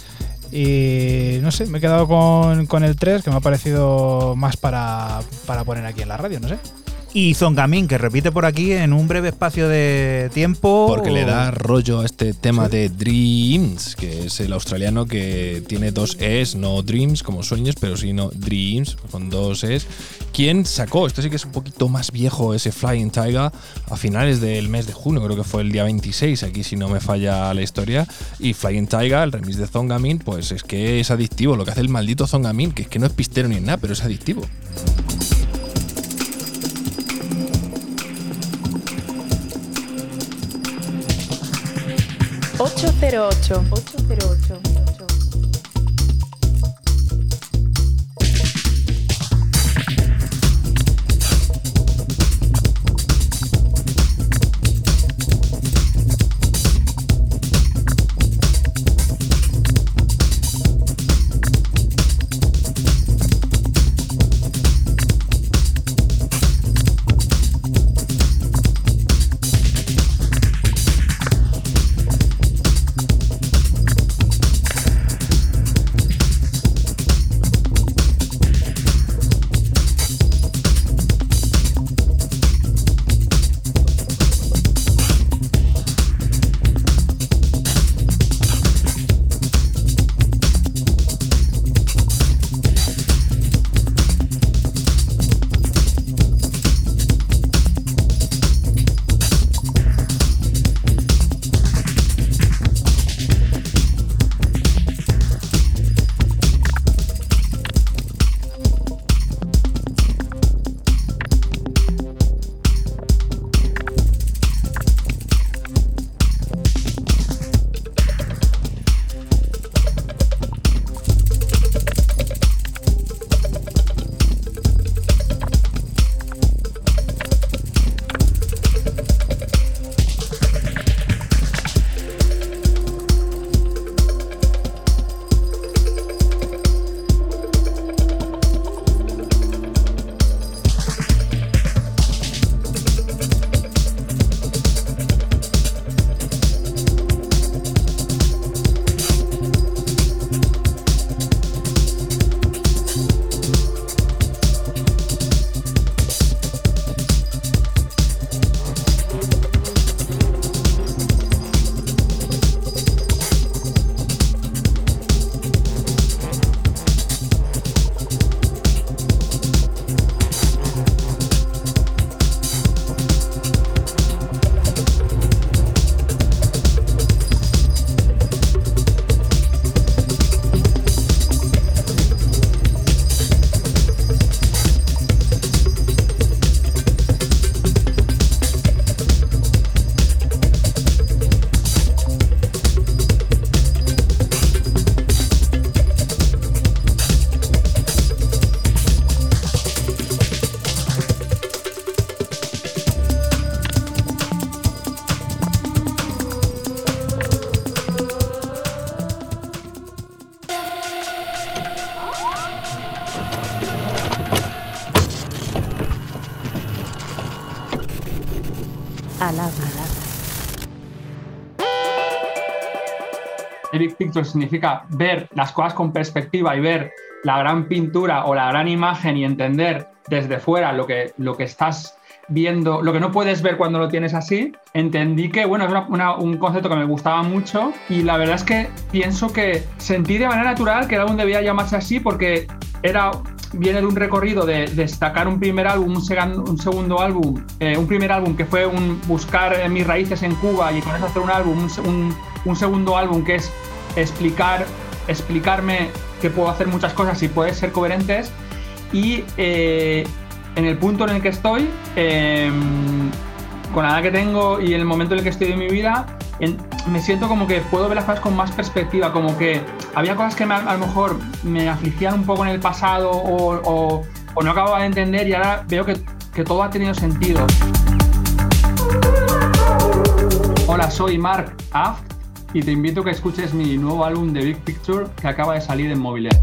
Y no sé, me he quedado con, con el 3, que me ha parecido más para, para poner aquí en la radio, no sé. Y Zongamin, que repite por aquí en un breve espacio de tiempo. Porque le da rollo a este tema de Dreams, que es el australiano que tiene dos Es, no Dreams como sueños, pero sino Dreams, con dos Es. ¿Quién sacó? Esto sí que es un poquito más viejo, ese Flying Tiger, a finales del mes de junio, creo que fue el día 26, aquí si no me falla la historia. Y Flying Tiger, el remix de Zongamin, pues es que es adictivo, lo que hace el maldito Zongamin, que es que no es pistero ni nada, pero es adictivo. 808. 808. Significa ver las cosas con perspectiva y ver la gran pintura o la gran imagen y entender desde fuera lo que, lo que estás viendo, lo que no puedes ver cuando lo tienes así, entendí que, bueno, es un concepto que me gustaba mucho y la verdad es que pienso que sentí de manera natural que el álbum debía llamarse así porque era viene de un recorrido de destacar un primer álbum, un, segundo álbum, eh, un primer álbum que fue un buscar mis raíces en Cuba y con eso hacer un álbum, un, segundo álbum que es explicar, explicarme que puedo hacer muchas cosas y puedes ser coherentes y eh, en el punto en el que estoy, em, con la edad que tengo y en el momento en el que estoy de mi vida, me siento como que puedo ver las cosas con más perspectiva, como que había cosas que a lo mejor me afligían un poco en el pasado o, no acababa de entender y ahora veo que, todo ha tenido sentido. Hola, soy Mark Aft y te invito a que escuches mi nuevo álbum de Big Picture que acaba de salir en móviles.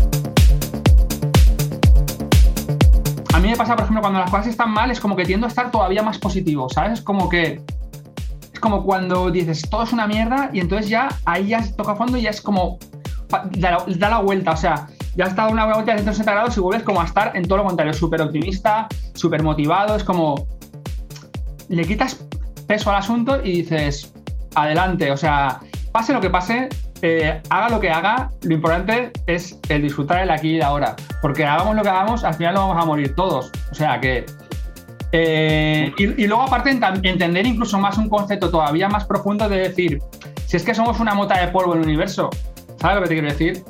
A mí me pasa, por ejemplo, cuando las cosas están mal, es como que tiendo a estar todavía más positivo, ¿sabes? Es como que como cuando dices todo es una mierda y entonces ya ahí ya toca fondo y ya es como da, la vuelta, o sea, ya has estado una vuelta de 160 grados y vuelves como a estar en todo lo contrario, súper optimista, súper motivado, es como le quitas peso al asunto y dices, adelante, o sea, pase lo que pase, eh, haga lo que haga, lo importante es el disfrutar el aquí y el ahora, porque hagamos lo que hagamos, al final lo vamos a morir todos, o sea que eh, y, luego, aparte, entender incluso más un concepto todavía más profundo de decir, si es que somos una mota de polvo en el universo, ¿sabes lo que te quiero decir?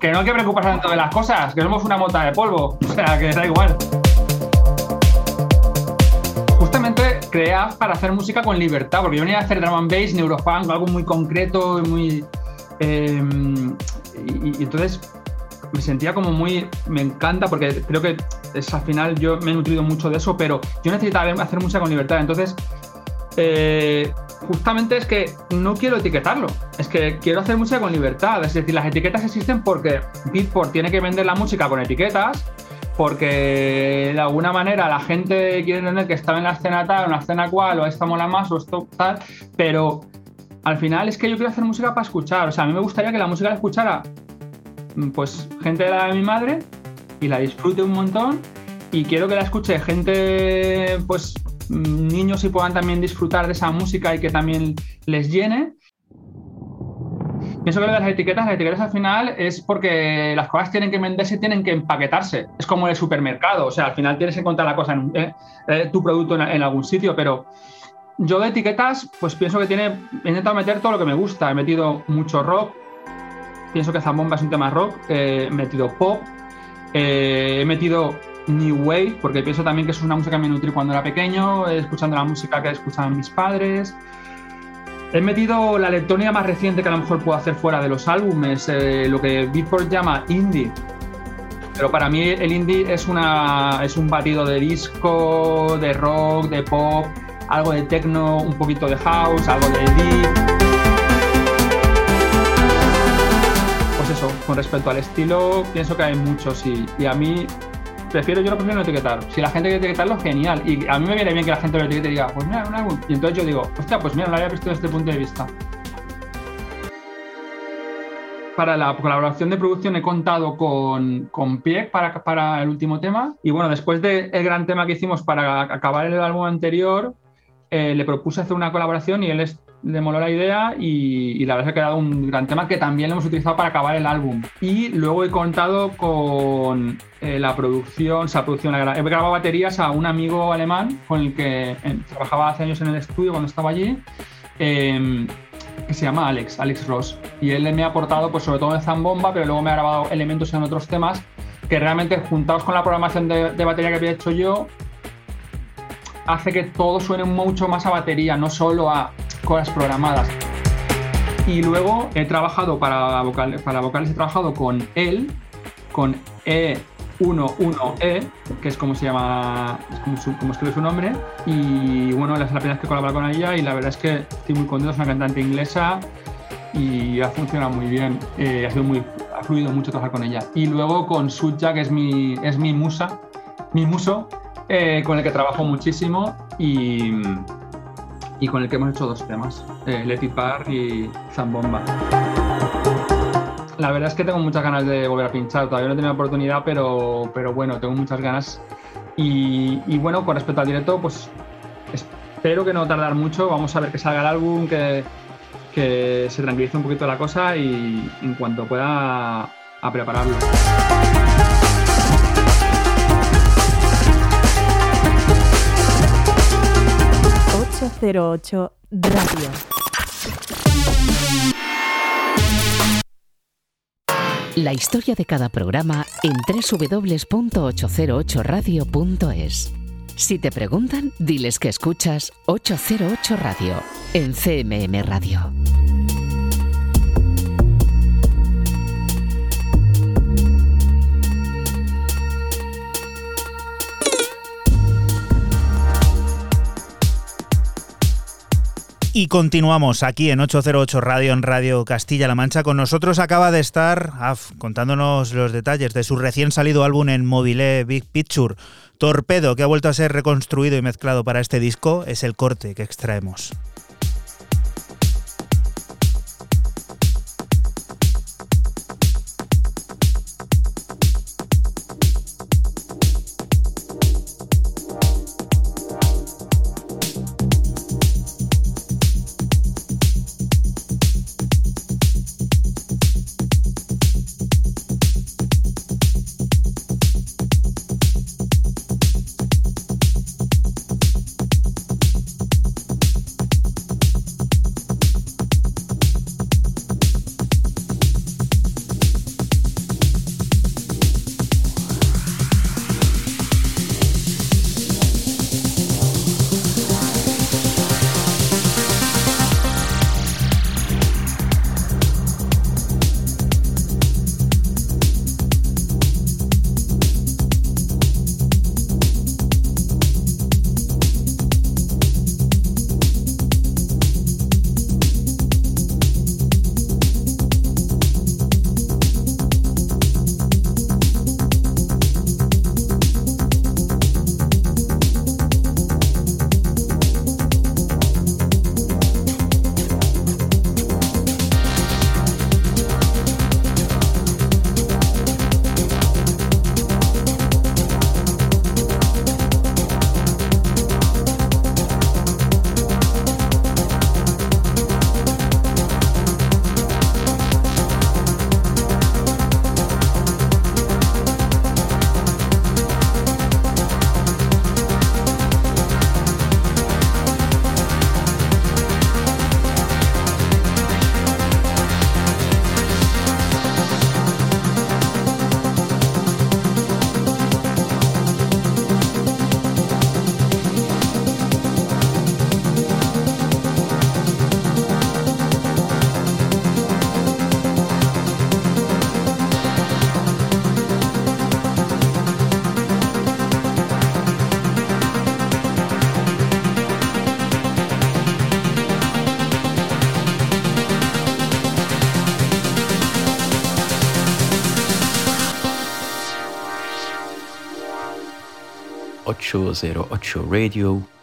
Que no hay que preocuparse tanto de las cosas, que somos una mota de polvo, o sea, que da igual. Justamente creas para hacer música con libertad, porque yo venía a hacer drum and bass, neurofunk, algo muy concreto, muy... Eh, y entonces me sentía como muy, me encanta porque creo que es, al final yo me he nutrido mucho de eso, pero yo necesitaba hacer música con libertad. Entonces, eh, justamente es que no quiero etiquetarlo, es que quiero hacer música con libertad. Es decir, las etiquetas existen porque Beatport tiene que vender la música con etiquetas, porque de alguna manera la gente quiere entender que estaba en la escena tal, en la escena cual, o esta mola más, o esto tal, pero al final es que yo quiero hacer música para escuchar. O sea, a mí me gustaría que la música la escuchara pues gente de la de mi madre y la disfrute un montón y quiero que la escuche gente, pues niños y puedan también disfrutar de esa música y que también les llene. Pienso que las etiquetas, las etiquetas al final es porque las cosas tienen que venderse y tienen que empaquetarse. Es como el supermercado, o sea, al final tienes que encontrar la cosa en eh, eh, tu producto en, en, algún sitio, pero yo de etiquetas, pues pienso que tiene, he intentado meter todo lo que me gusta. He metido mucho rock, pienso que Zambomba es un tema rock, eh, he metido pop, eh, he metido New Wave, porque pienso también que eso es una música que me nutrí cuando era pequeño, escuchando la música que escuchaban mis padres. He metido la electrónica más reciente que a lo mejor puedo hacer fuera de los álbumes, eh, lo que Beatport llama indie. Pero para mí el indie es, una, es un batido de disco, de rock, de pop, algo de techno, un poquito de house, algo de deep. eso, con respecto al estilo, pienso que hay muchos y a mí prefiero, yo lo prefiero no etiquetar. Si la gente quiere etiquetarlo, genial. Y a mí me viene bien que la gente lo etiquete y diga, pues mira, un álbum. Y entonces yo digo, hostia, pues mira, lo había visto desde este punto de vista. Para la colaboración de producción he contado con, con Pieck para, para el último tema. Y bueno, después del gran tema que hicimos para acabar el álbum anterior, eh, le propuse hacer una colaboración y él es le moló la idea y, la verdad es que ha quedado un gran tema que también lo hemos utilizado para acabar el álbum. Y luego he contado con eh, la producción, o sea, producción, he grabado baterías a un amigo alemán con el que eh, trabajaba hace años en el estudio cuando estaba allí. Em, que se llama Alex, Alex Ross. Y él me ha aportado, pues sobre todo en Zambomba, pero luego me ha grabado elementos en otros temas que realmente, juntados con la programación de, de batería que había hecho yo, hace que todo suene mucho más a batería, no solo a cosas programadas. Y luego he trabajado para, para vocales, he trabajado con él, con E11E, que es como se llama, como, escribe su nombre. Y bueno, es la primera vez que con ella y la verdad es que estoy muy contento, es una cantante inglesa y ha funcionado muy bien. Eh, ha sido muy, ha fluido mucho trabajar con ella. Y luego con Suja, que es mi, es mi musa, mi muso, eh, con el que trabajo muchísimo y y con el que hemos hecho dos temas, eh, Let It Par y Zambomba. La verdad es que tengo muchas ganas de volver a pinchar, todavía no he tenido la oportunidad, pero, pero bueno, tengo muchas ganas. Y, y bueno, con respecto al directo, pues espero que no tardar mucho, vamos a ver que salga el álbum, que, que se tranquilice un poquito la cosa y en cuanto pueda a prepararlo. 808 Radio. La historia de cada programa en www.808radio.es. Si te preguntan, diles que escuchas 808 Radio en CMM Radio. Y continuamos aquí en 808 Radio, en Radio Castilla-La Mancha. Con nosotros acaba de estar Af, contándonos los detalles de su recién salido álbum en Mobile Big Picture. Torpedo, que ha vuelto a ser reconstruido y mezclado para este disco, es el corte que extraemos. Ocho Radio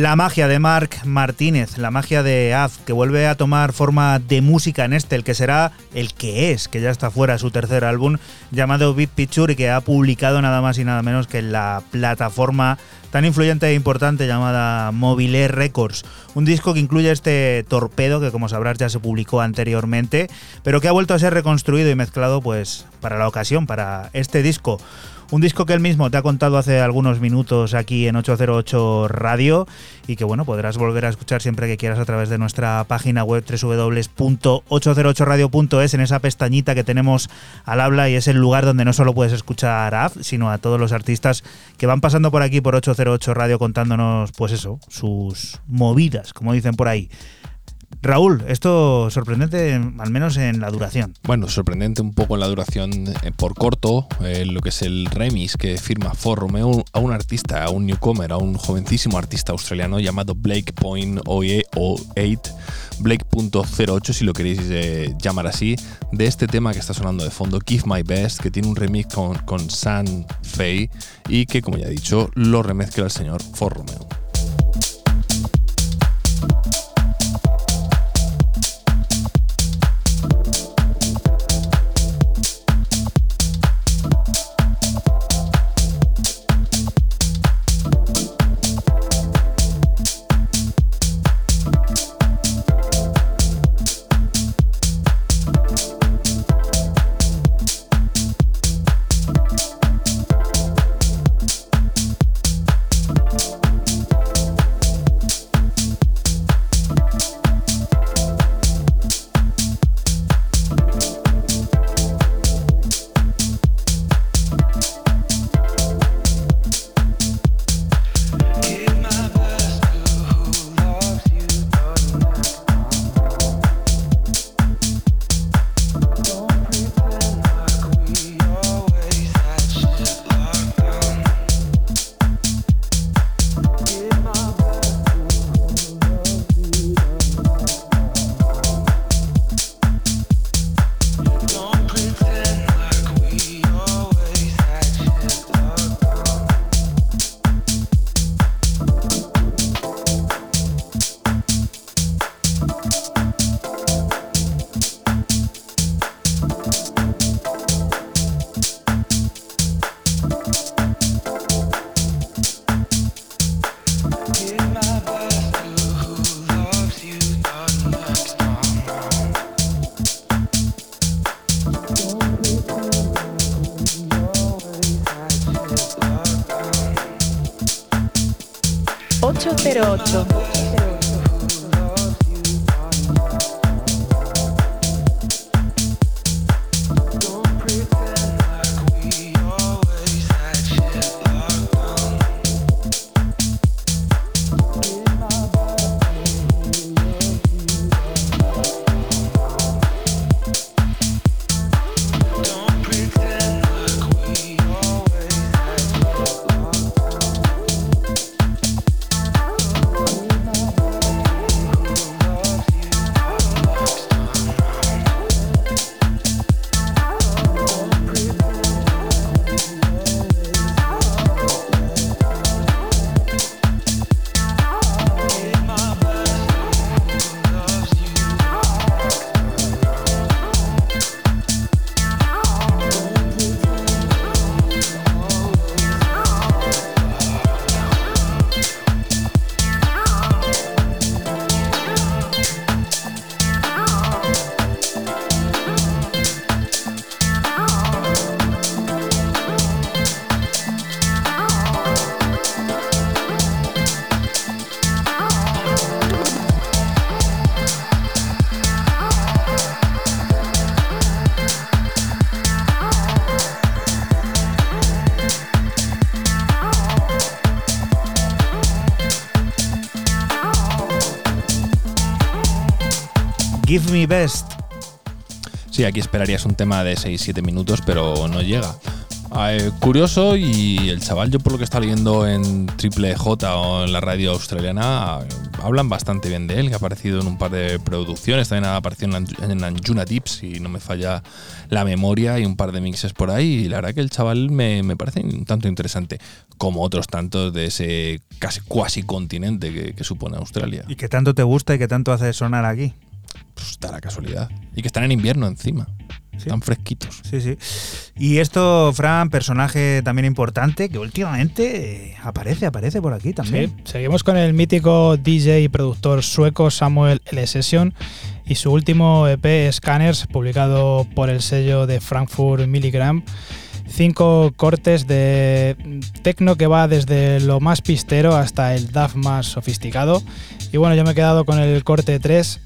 La magia de Mark Martínez, la magia de Az, que vuelve a tomar forma de música en este, el que será el que es, que ya está fuera su tercer álbum, llamado Beat Picture, y que ha publicado nada más y nada menos que en la plataforma tan influyente e importante llamada Mobile Records. Un disco que incluye este torpedo que como sabrás ya se publicó anteriormente, pero que ha vuelto a ser reconstruido y mezclado pues para la ocasión, para este disco. Un disco que él mismo te ha contado hace algunos minutos aquí en 808 Radio y que bueno, podrás volver a escuchar siempre que quieras a través de nuestra página web www.808radio.es en esa pestañita que tenemos al habla y es el lugar donde no solo puedes escuchar a AF, sino a todos los artistas que van pasando por aquí por 808 Radio contándonos pues eso, sus movidas, como dicen por ahí. Raúl, esto sorprendente, al menos en la duración. Bueno, sorprendente un poco en la duración eh, por corto, eh, lo que es el remix que firma For Romeo a un artista, a un newcomer, a un jovencísimo artista australiano llamado Blake Point 08, Blake.08 si lo queréis eh, llamar así, de este tema que está sonando de fondo, Give My Best, que tiene un remix con, con San Fei y que, como ya he dicho, lo remezcla el señor For Romeo. Give Me Best. Sí, aquí esperarías un tema de 6-7 minutos, pero no llega. Eh, curioso y el chaval, yo por lo que está leyendo en Triple J o en la radio australiana, hablan bastante bien de él, que ha aparecido en un par de producciones, también ha aparecido en, Anjuna Tips, si no me falla la memoria, y un par de mixes por ahí, y la verdad que el chaval me, parece un tanto interesante, como otros tantos de ese casi cuasi continente que, que supone Australia. Y que tanto te gusta y que tanto hace sonar aquí. Pues da la casualidad. Y que están en invierno encima. Están fresquitos. Sí, sí. Y esto, Fran, personaje también importante que últimamente aparece, aparece por aquí también. Sí, seguimos con el mítico DJ y productor sueco Samuel L. Session y su último EP Scanners, publicado por el sello de Frankfurt Milligram cinco cortes de tecno que va desde lo más pistero hasta el DAF más sofisticado. Y bueno, yo me he quedado con el corte 3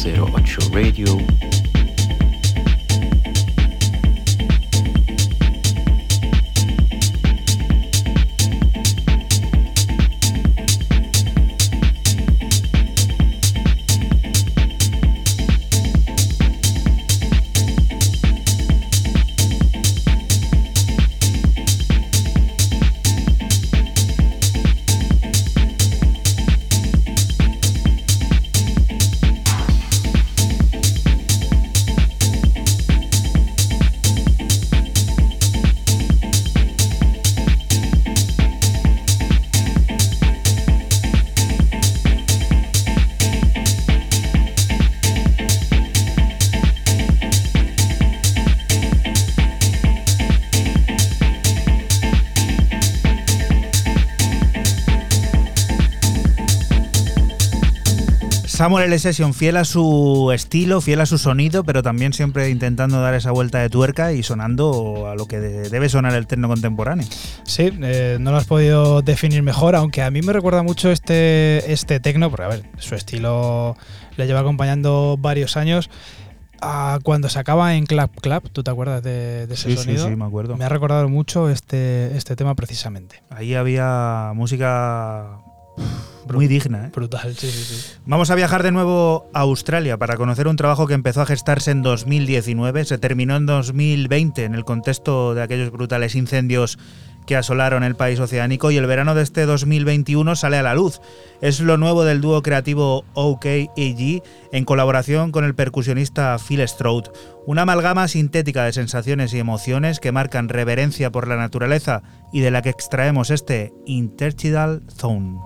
K031. 808 Radio Samuel L. Session, fiel a su estilo, fiel a su sonido, pero también siempre intentando dar esa vuelta de tuerca y sonando a lo que debe sonar el techno contemporáneo. Sí, eh, no lo has podido definir mejor, aunque a mí me recuerda mucho este, este techno, porque a ver, su estilo le lleva acompañando varios años. A cuando se acaba en Clap Clap, ¿tú te acuerdas de, ese sonido? Sí, sí, me acuerdo. Me ha recordado mucho este, este tema precisamente. Ahí había música muy digna. ¿eh? Brutal, sí, sí, sí. Vamos a viajar de nuevo a Australia para conocer un trabajo que empezó a gestarse en 2019, se terminó en 2020 en el contexto de aquellos brutales incendios que asolaron el país oceánico y el verano de este 2021 sale a la luz. Es lo nuevo del dúo creativo OKEG en colaboración con el percusionista Phil Stroud. Una amalgama sintética de sensaciones y emociones que marcan reverencia por la naturaleza y de la que extraemos este Intertidal Zone.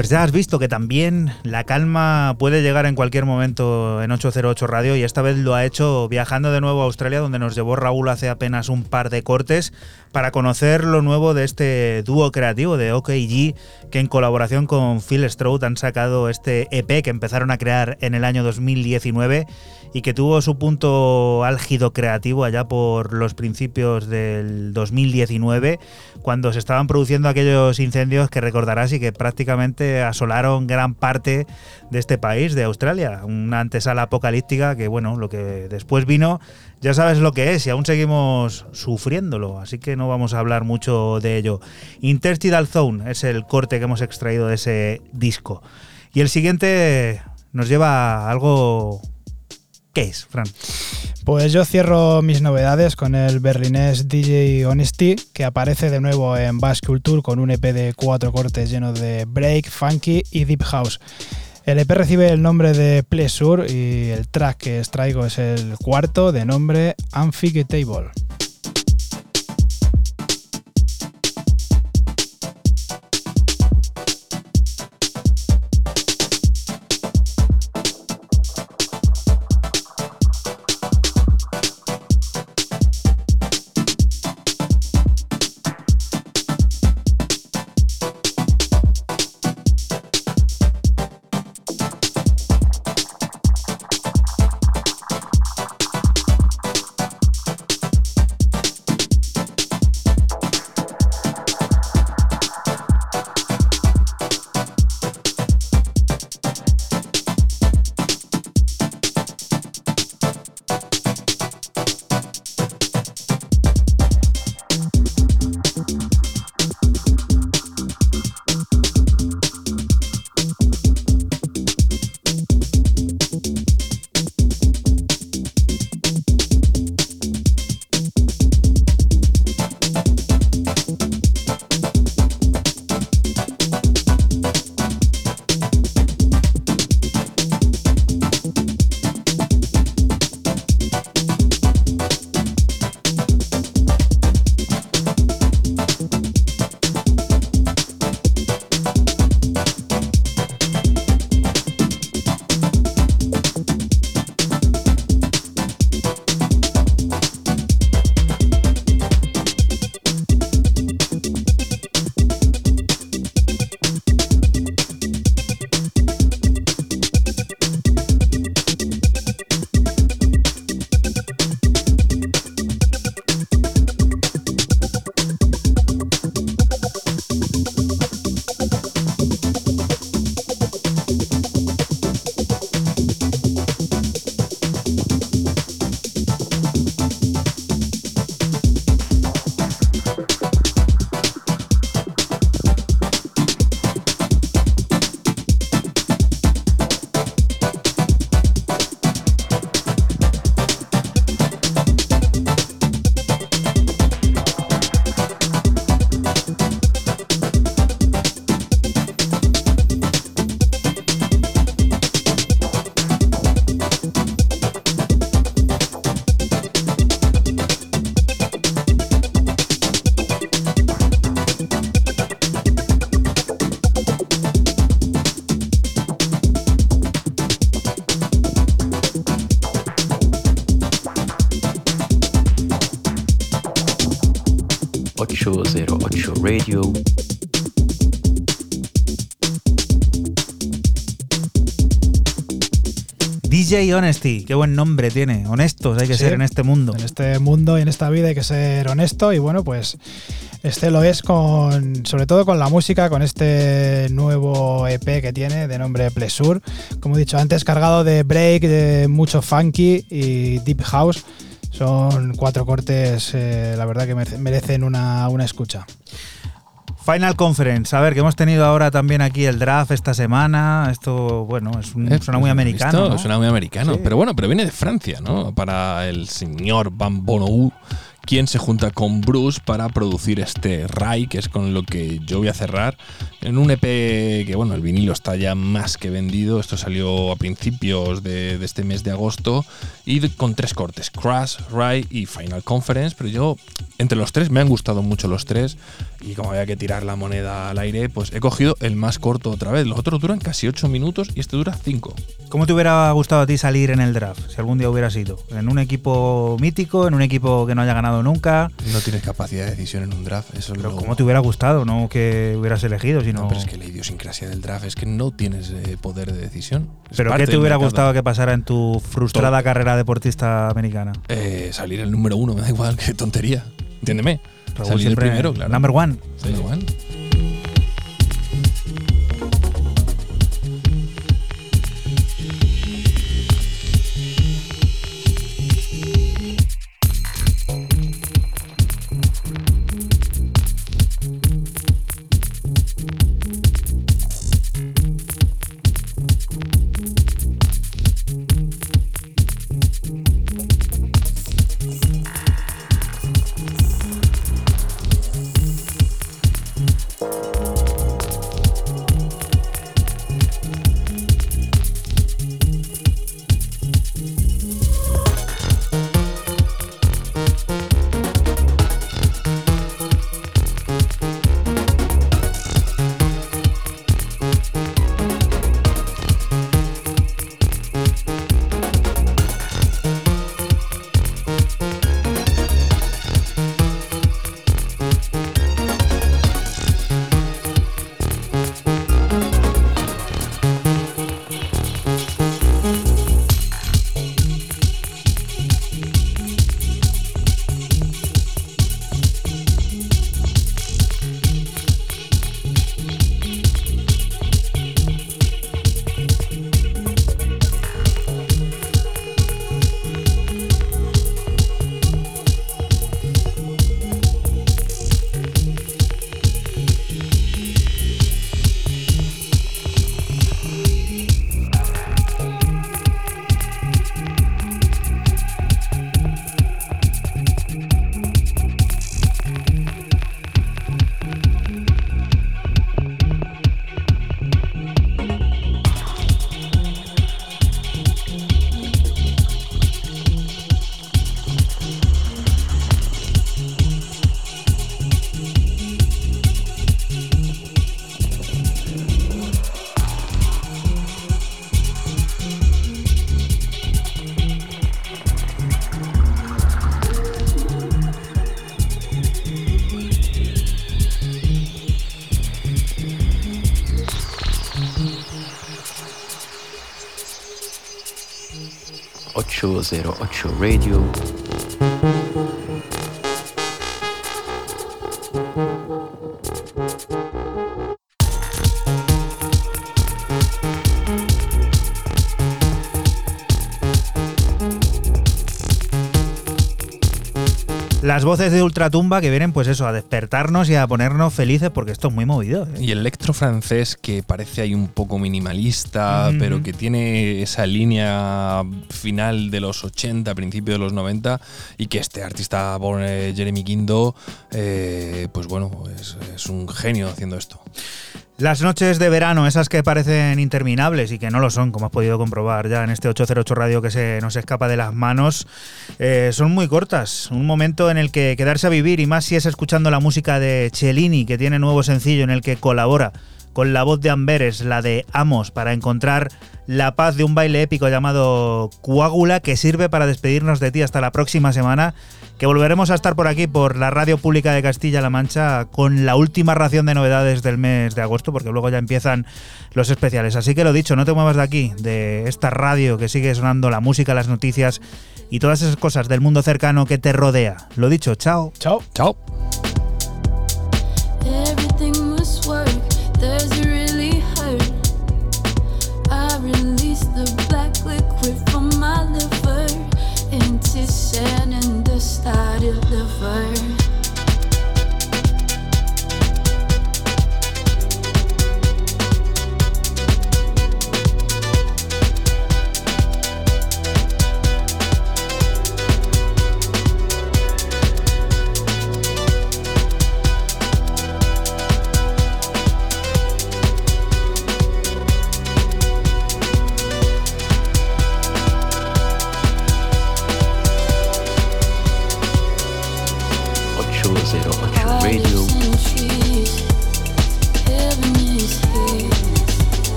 Pues ya has visto que también la calma puede llegar en cualquier momento en 808 Radio y esta vez lo ha hecho viajando de nuevo a Australia donde nos llevó Raúl hace apenas un par de cortes para conocer lo nuevo de este dúo creativo de OKG que en colaboración con Phil Stroud han sacado este EP que empezaron a crear en el año 2019 y que tuvo su punto álgido creativo allá por los principios del 2019, cuando se estaban produciendo aquellos incendios que recordarás y que prácticamente asolaron gran parte de este país, de Australia. Una antesala apocalíptica que, bueno, lo que después vino, ya sabes lo que es y aún seguimos sufriéndolo, así que no vamos a hablar mucho de ello. Interstitial Zone es el corte que hemos extraído de ese disco. Y el siguiente nos lleva a algo ¿Qué es, Fran? Pues yo cierro mis novedades con el berlinés DJ Honesty, que aparece de nuevo en Bass Culture con un EP de cuatro cortes lleno de break, funky y deep house. El EP recibe el nombre de Pleasure y el track que extraigo es el cuarto de nombre Unforgettable. Honesty, qué buen nombre tiene. Honestos hay que Sí. ser en este mundo. En este mundo y en esta vida hay que ser honesto y bueno, pues este lo es con, sobre todo con la música, con este nuevo EP que tiene de nombre Plesur. Como he dicho antes, cargado de break, de mucho funky y deep house. Son cuatro cortes, eh, la verdad que merece- merecen una, una escucha. Final Conference, a ver, que hemos tenido ahora también aquí el draft esta semana. Esto, bueno, es un, Eh, suena muy americano. ¿no? Suena muy americano. Sí. Pero bueno, pero viene de Francia, ¿no? Para el señor Van Bonou, quien se junta con Bruce para producir este Rai, que es con lo que yo voy a cerrar, en un EP que, bueno, el vinilo está ya más que vendido. Esto salió a principios de, de este mes de agosto y con tres cortes: Crash, Ride y Final Conference. Pero yo, entre los tres, me han gustado mucho los tres. Como había que tirar la moneda al aire, pues he cogido el más corto otra vez. Los otros duran casi 8 minutos y este dura 5. ¿Cómo te hubiera gustado a ti salir en el draft, si algún día hubieras ido? ¿En un equipo mítico, en un equipo que no haya ganado nunca? No tienes capacidad de decisión en un draft. Eso es Pero lo- ¿cómo te hubiera gustado? No que hubieras elegido, sino... No, pero es que la idiosincrasia del draft es que no tienes eh, poder de decisión. Es ¿Pero qué te hubiera gustado que pasara en tu frustrada Todo. carrera deportista americana? Eh, salir el número uno, me da igual, qué tontería. Entiéndeme. Raúl salir siempre primero, claro. Number one. Number one. Ocho zero ocho Radio. Las voces de Ultratumba que vienen, pues eso, a despertarnos y a ponernos felices porque esto es muy movido. ¿eh? Y el electro francés que parece ahí un poco minimalista, Mm. pero que tiene esa línea final de los 80, principio de los 90, y que este artista eh, Jeremy Kindo, eh, pues bueno, es, es un genio haciendo esto. Las noches de verano, esas que parecen interminables y que no lo son, como has podido comprobar ya en este 808 Radio que se nos escapa de las manos, eh, son muy cortas. Un momento en el que quedarse a vivir, y más si es escuchando la música de Cellini, que tiene nuevo sencillo en el que colabora con la voz de Amberes, la de Amos, para encontrar la paz de un baile épico llamado Coágula, que sirve para despedirnos de ti hasta la próxima semana, que volveremos a estar por aquí, por la Radio Pública de Castilla-La Mancha, con la última ración de novedades del mes de agosto, porque luego ya empiezan los especiales. Así que lo dicho, no te muevas de aquí, de esta radio que sigue sonando la música, las noticias y todas esas cosas del mundo cercano que te rodea. Lo dicho, chao. Chao. Chao.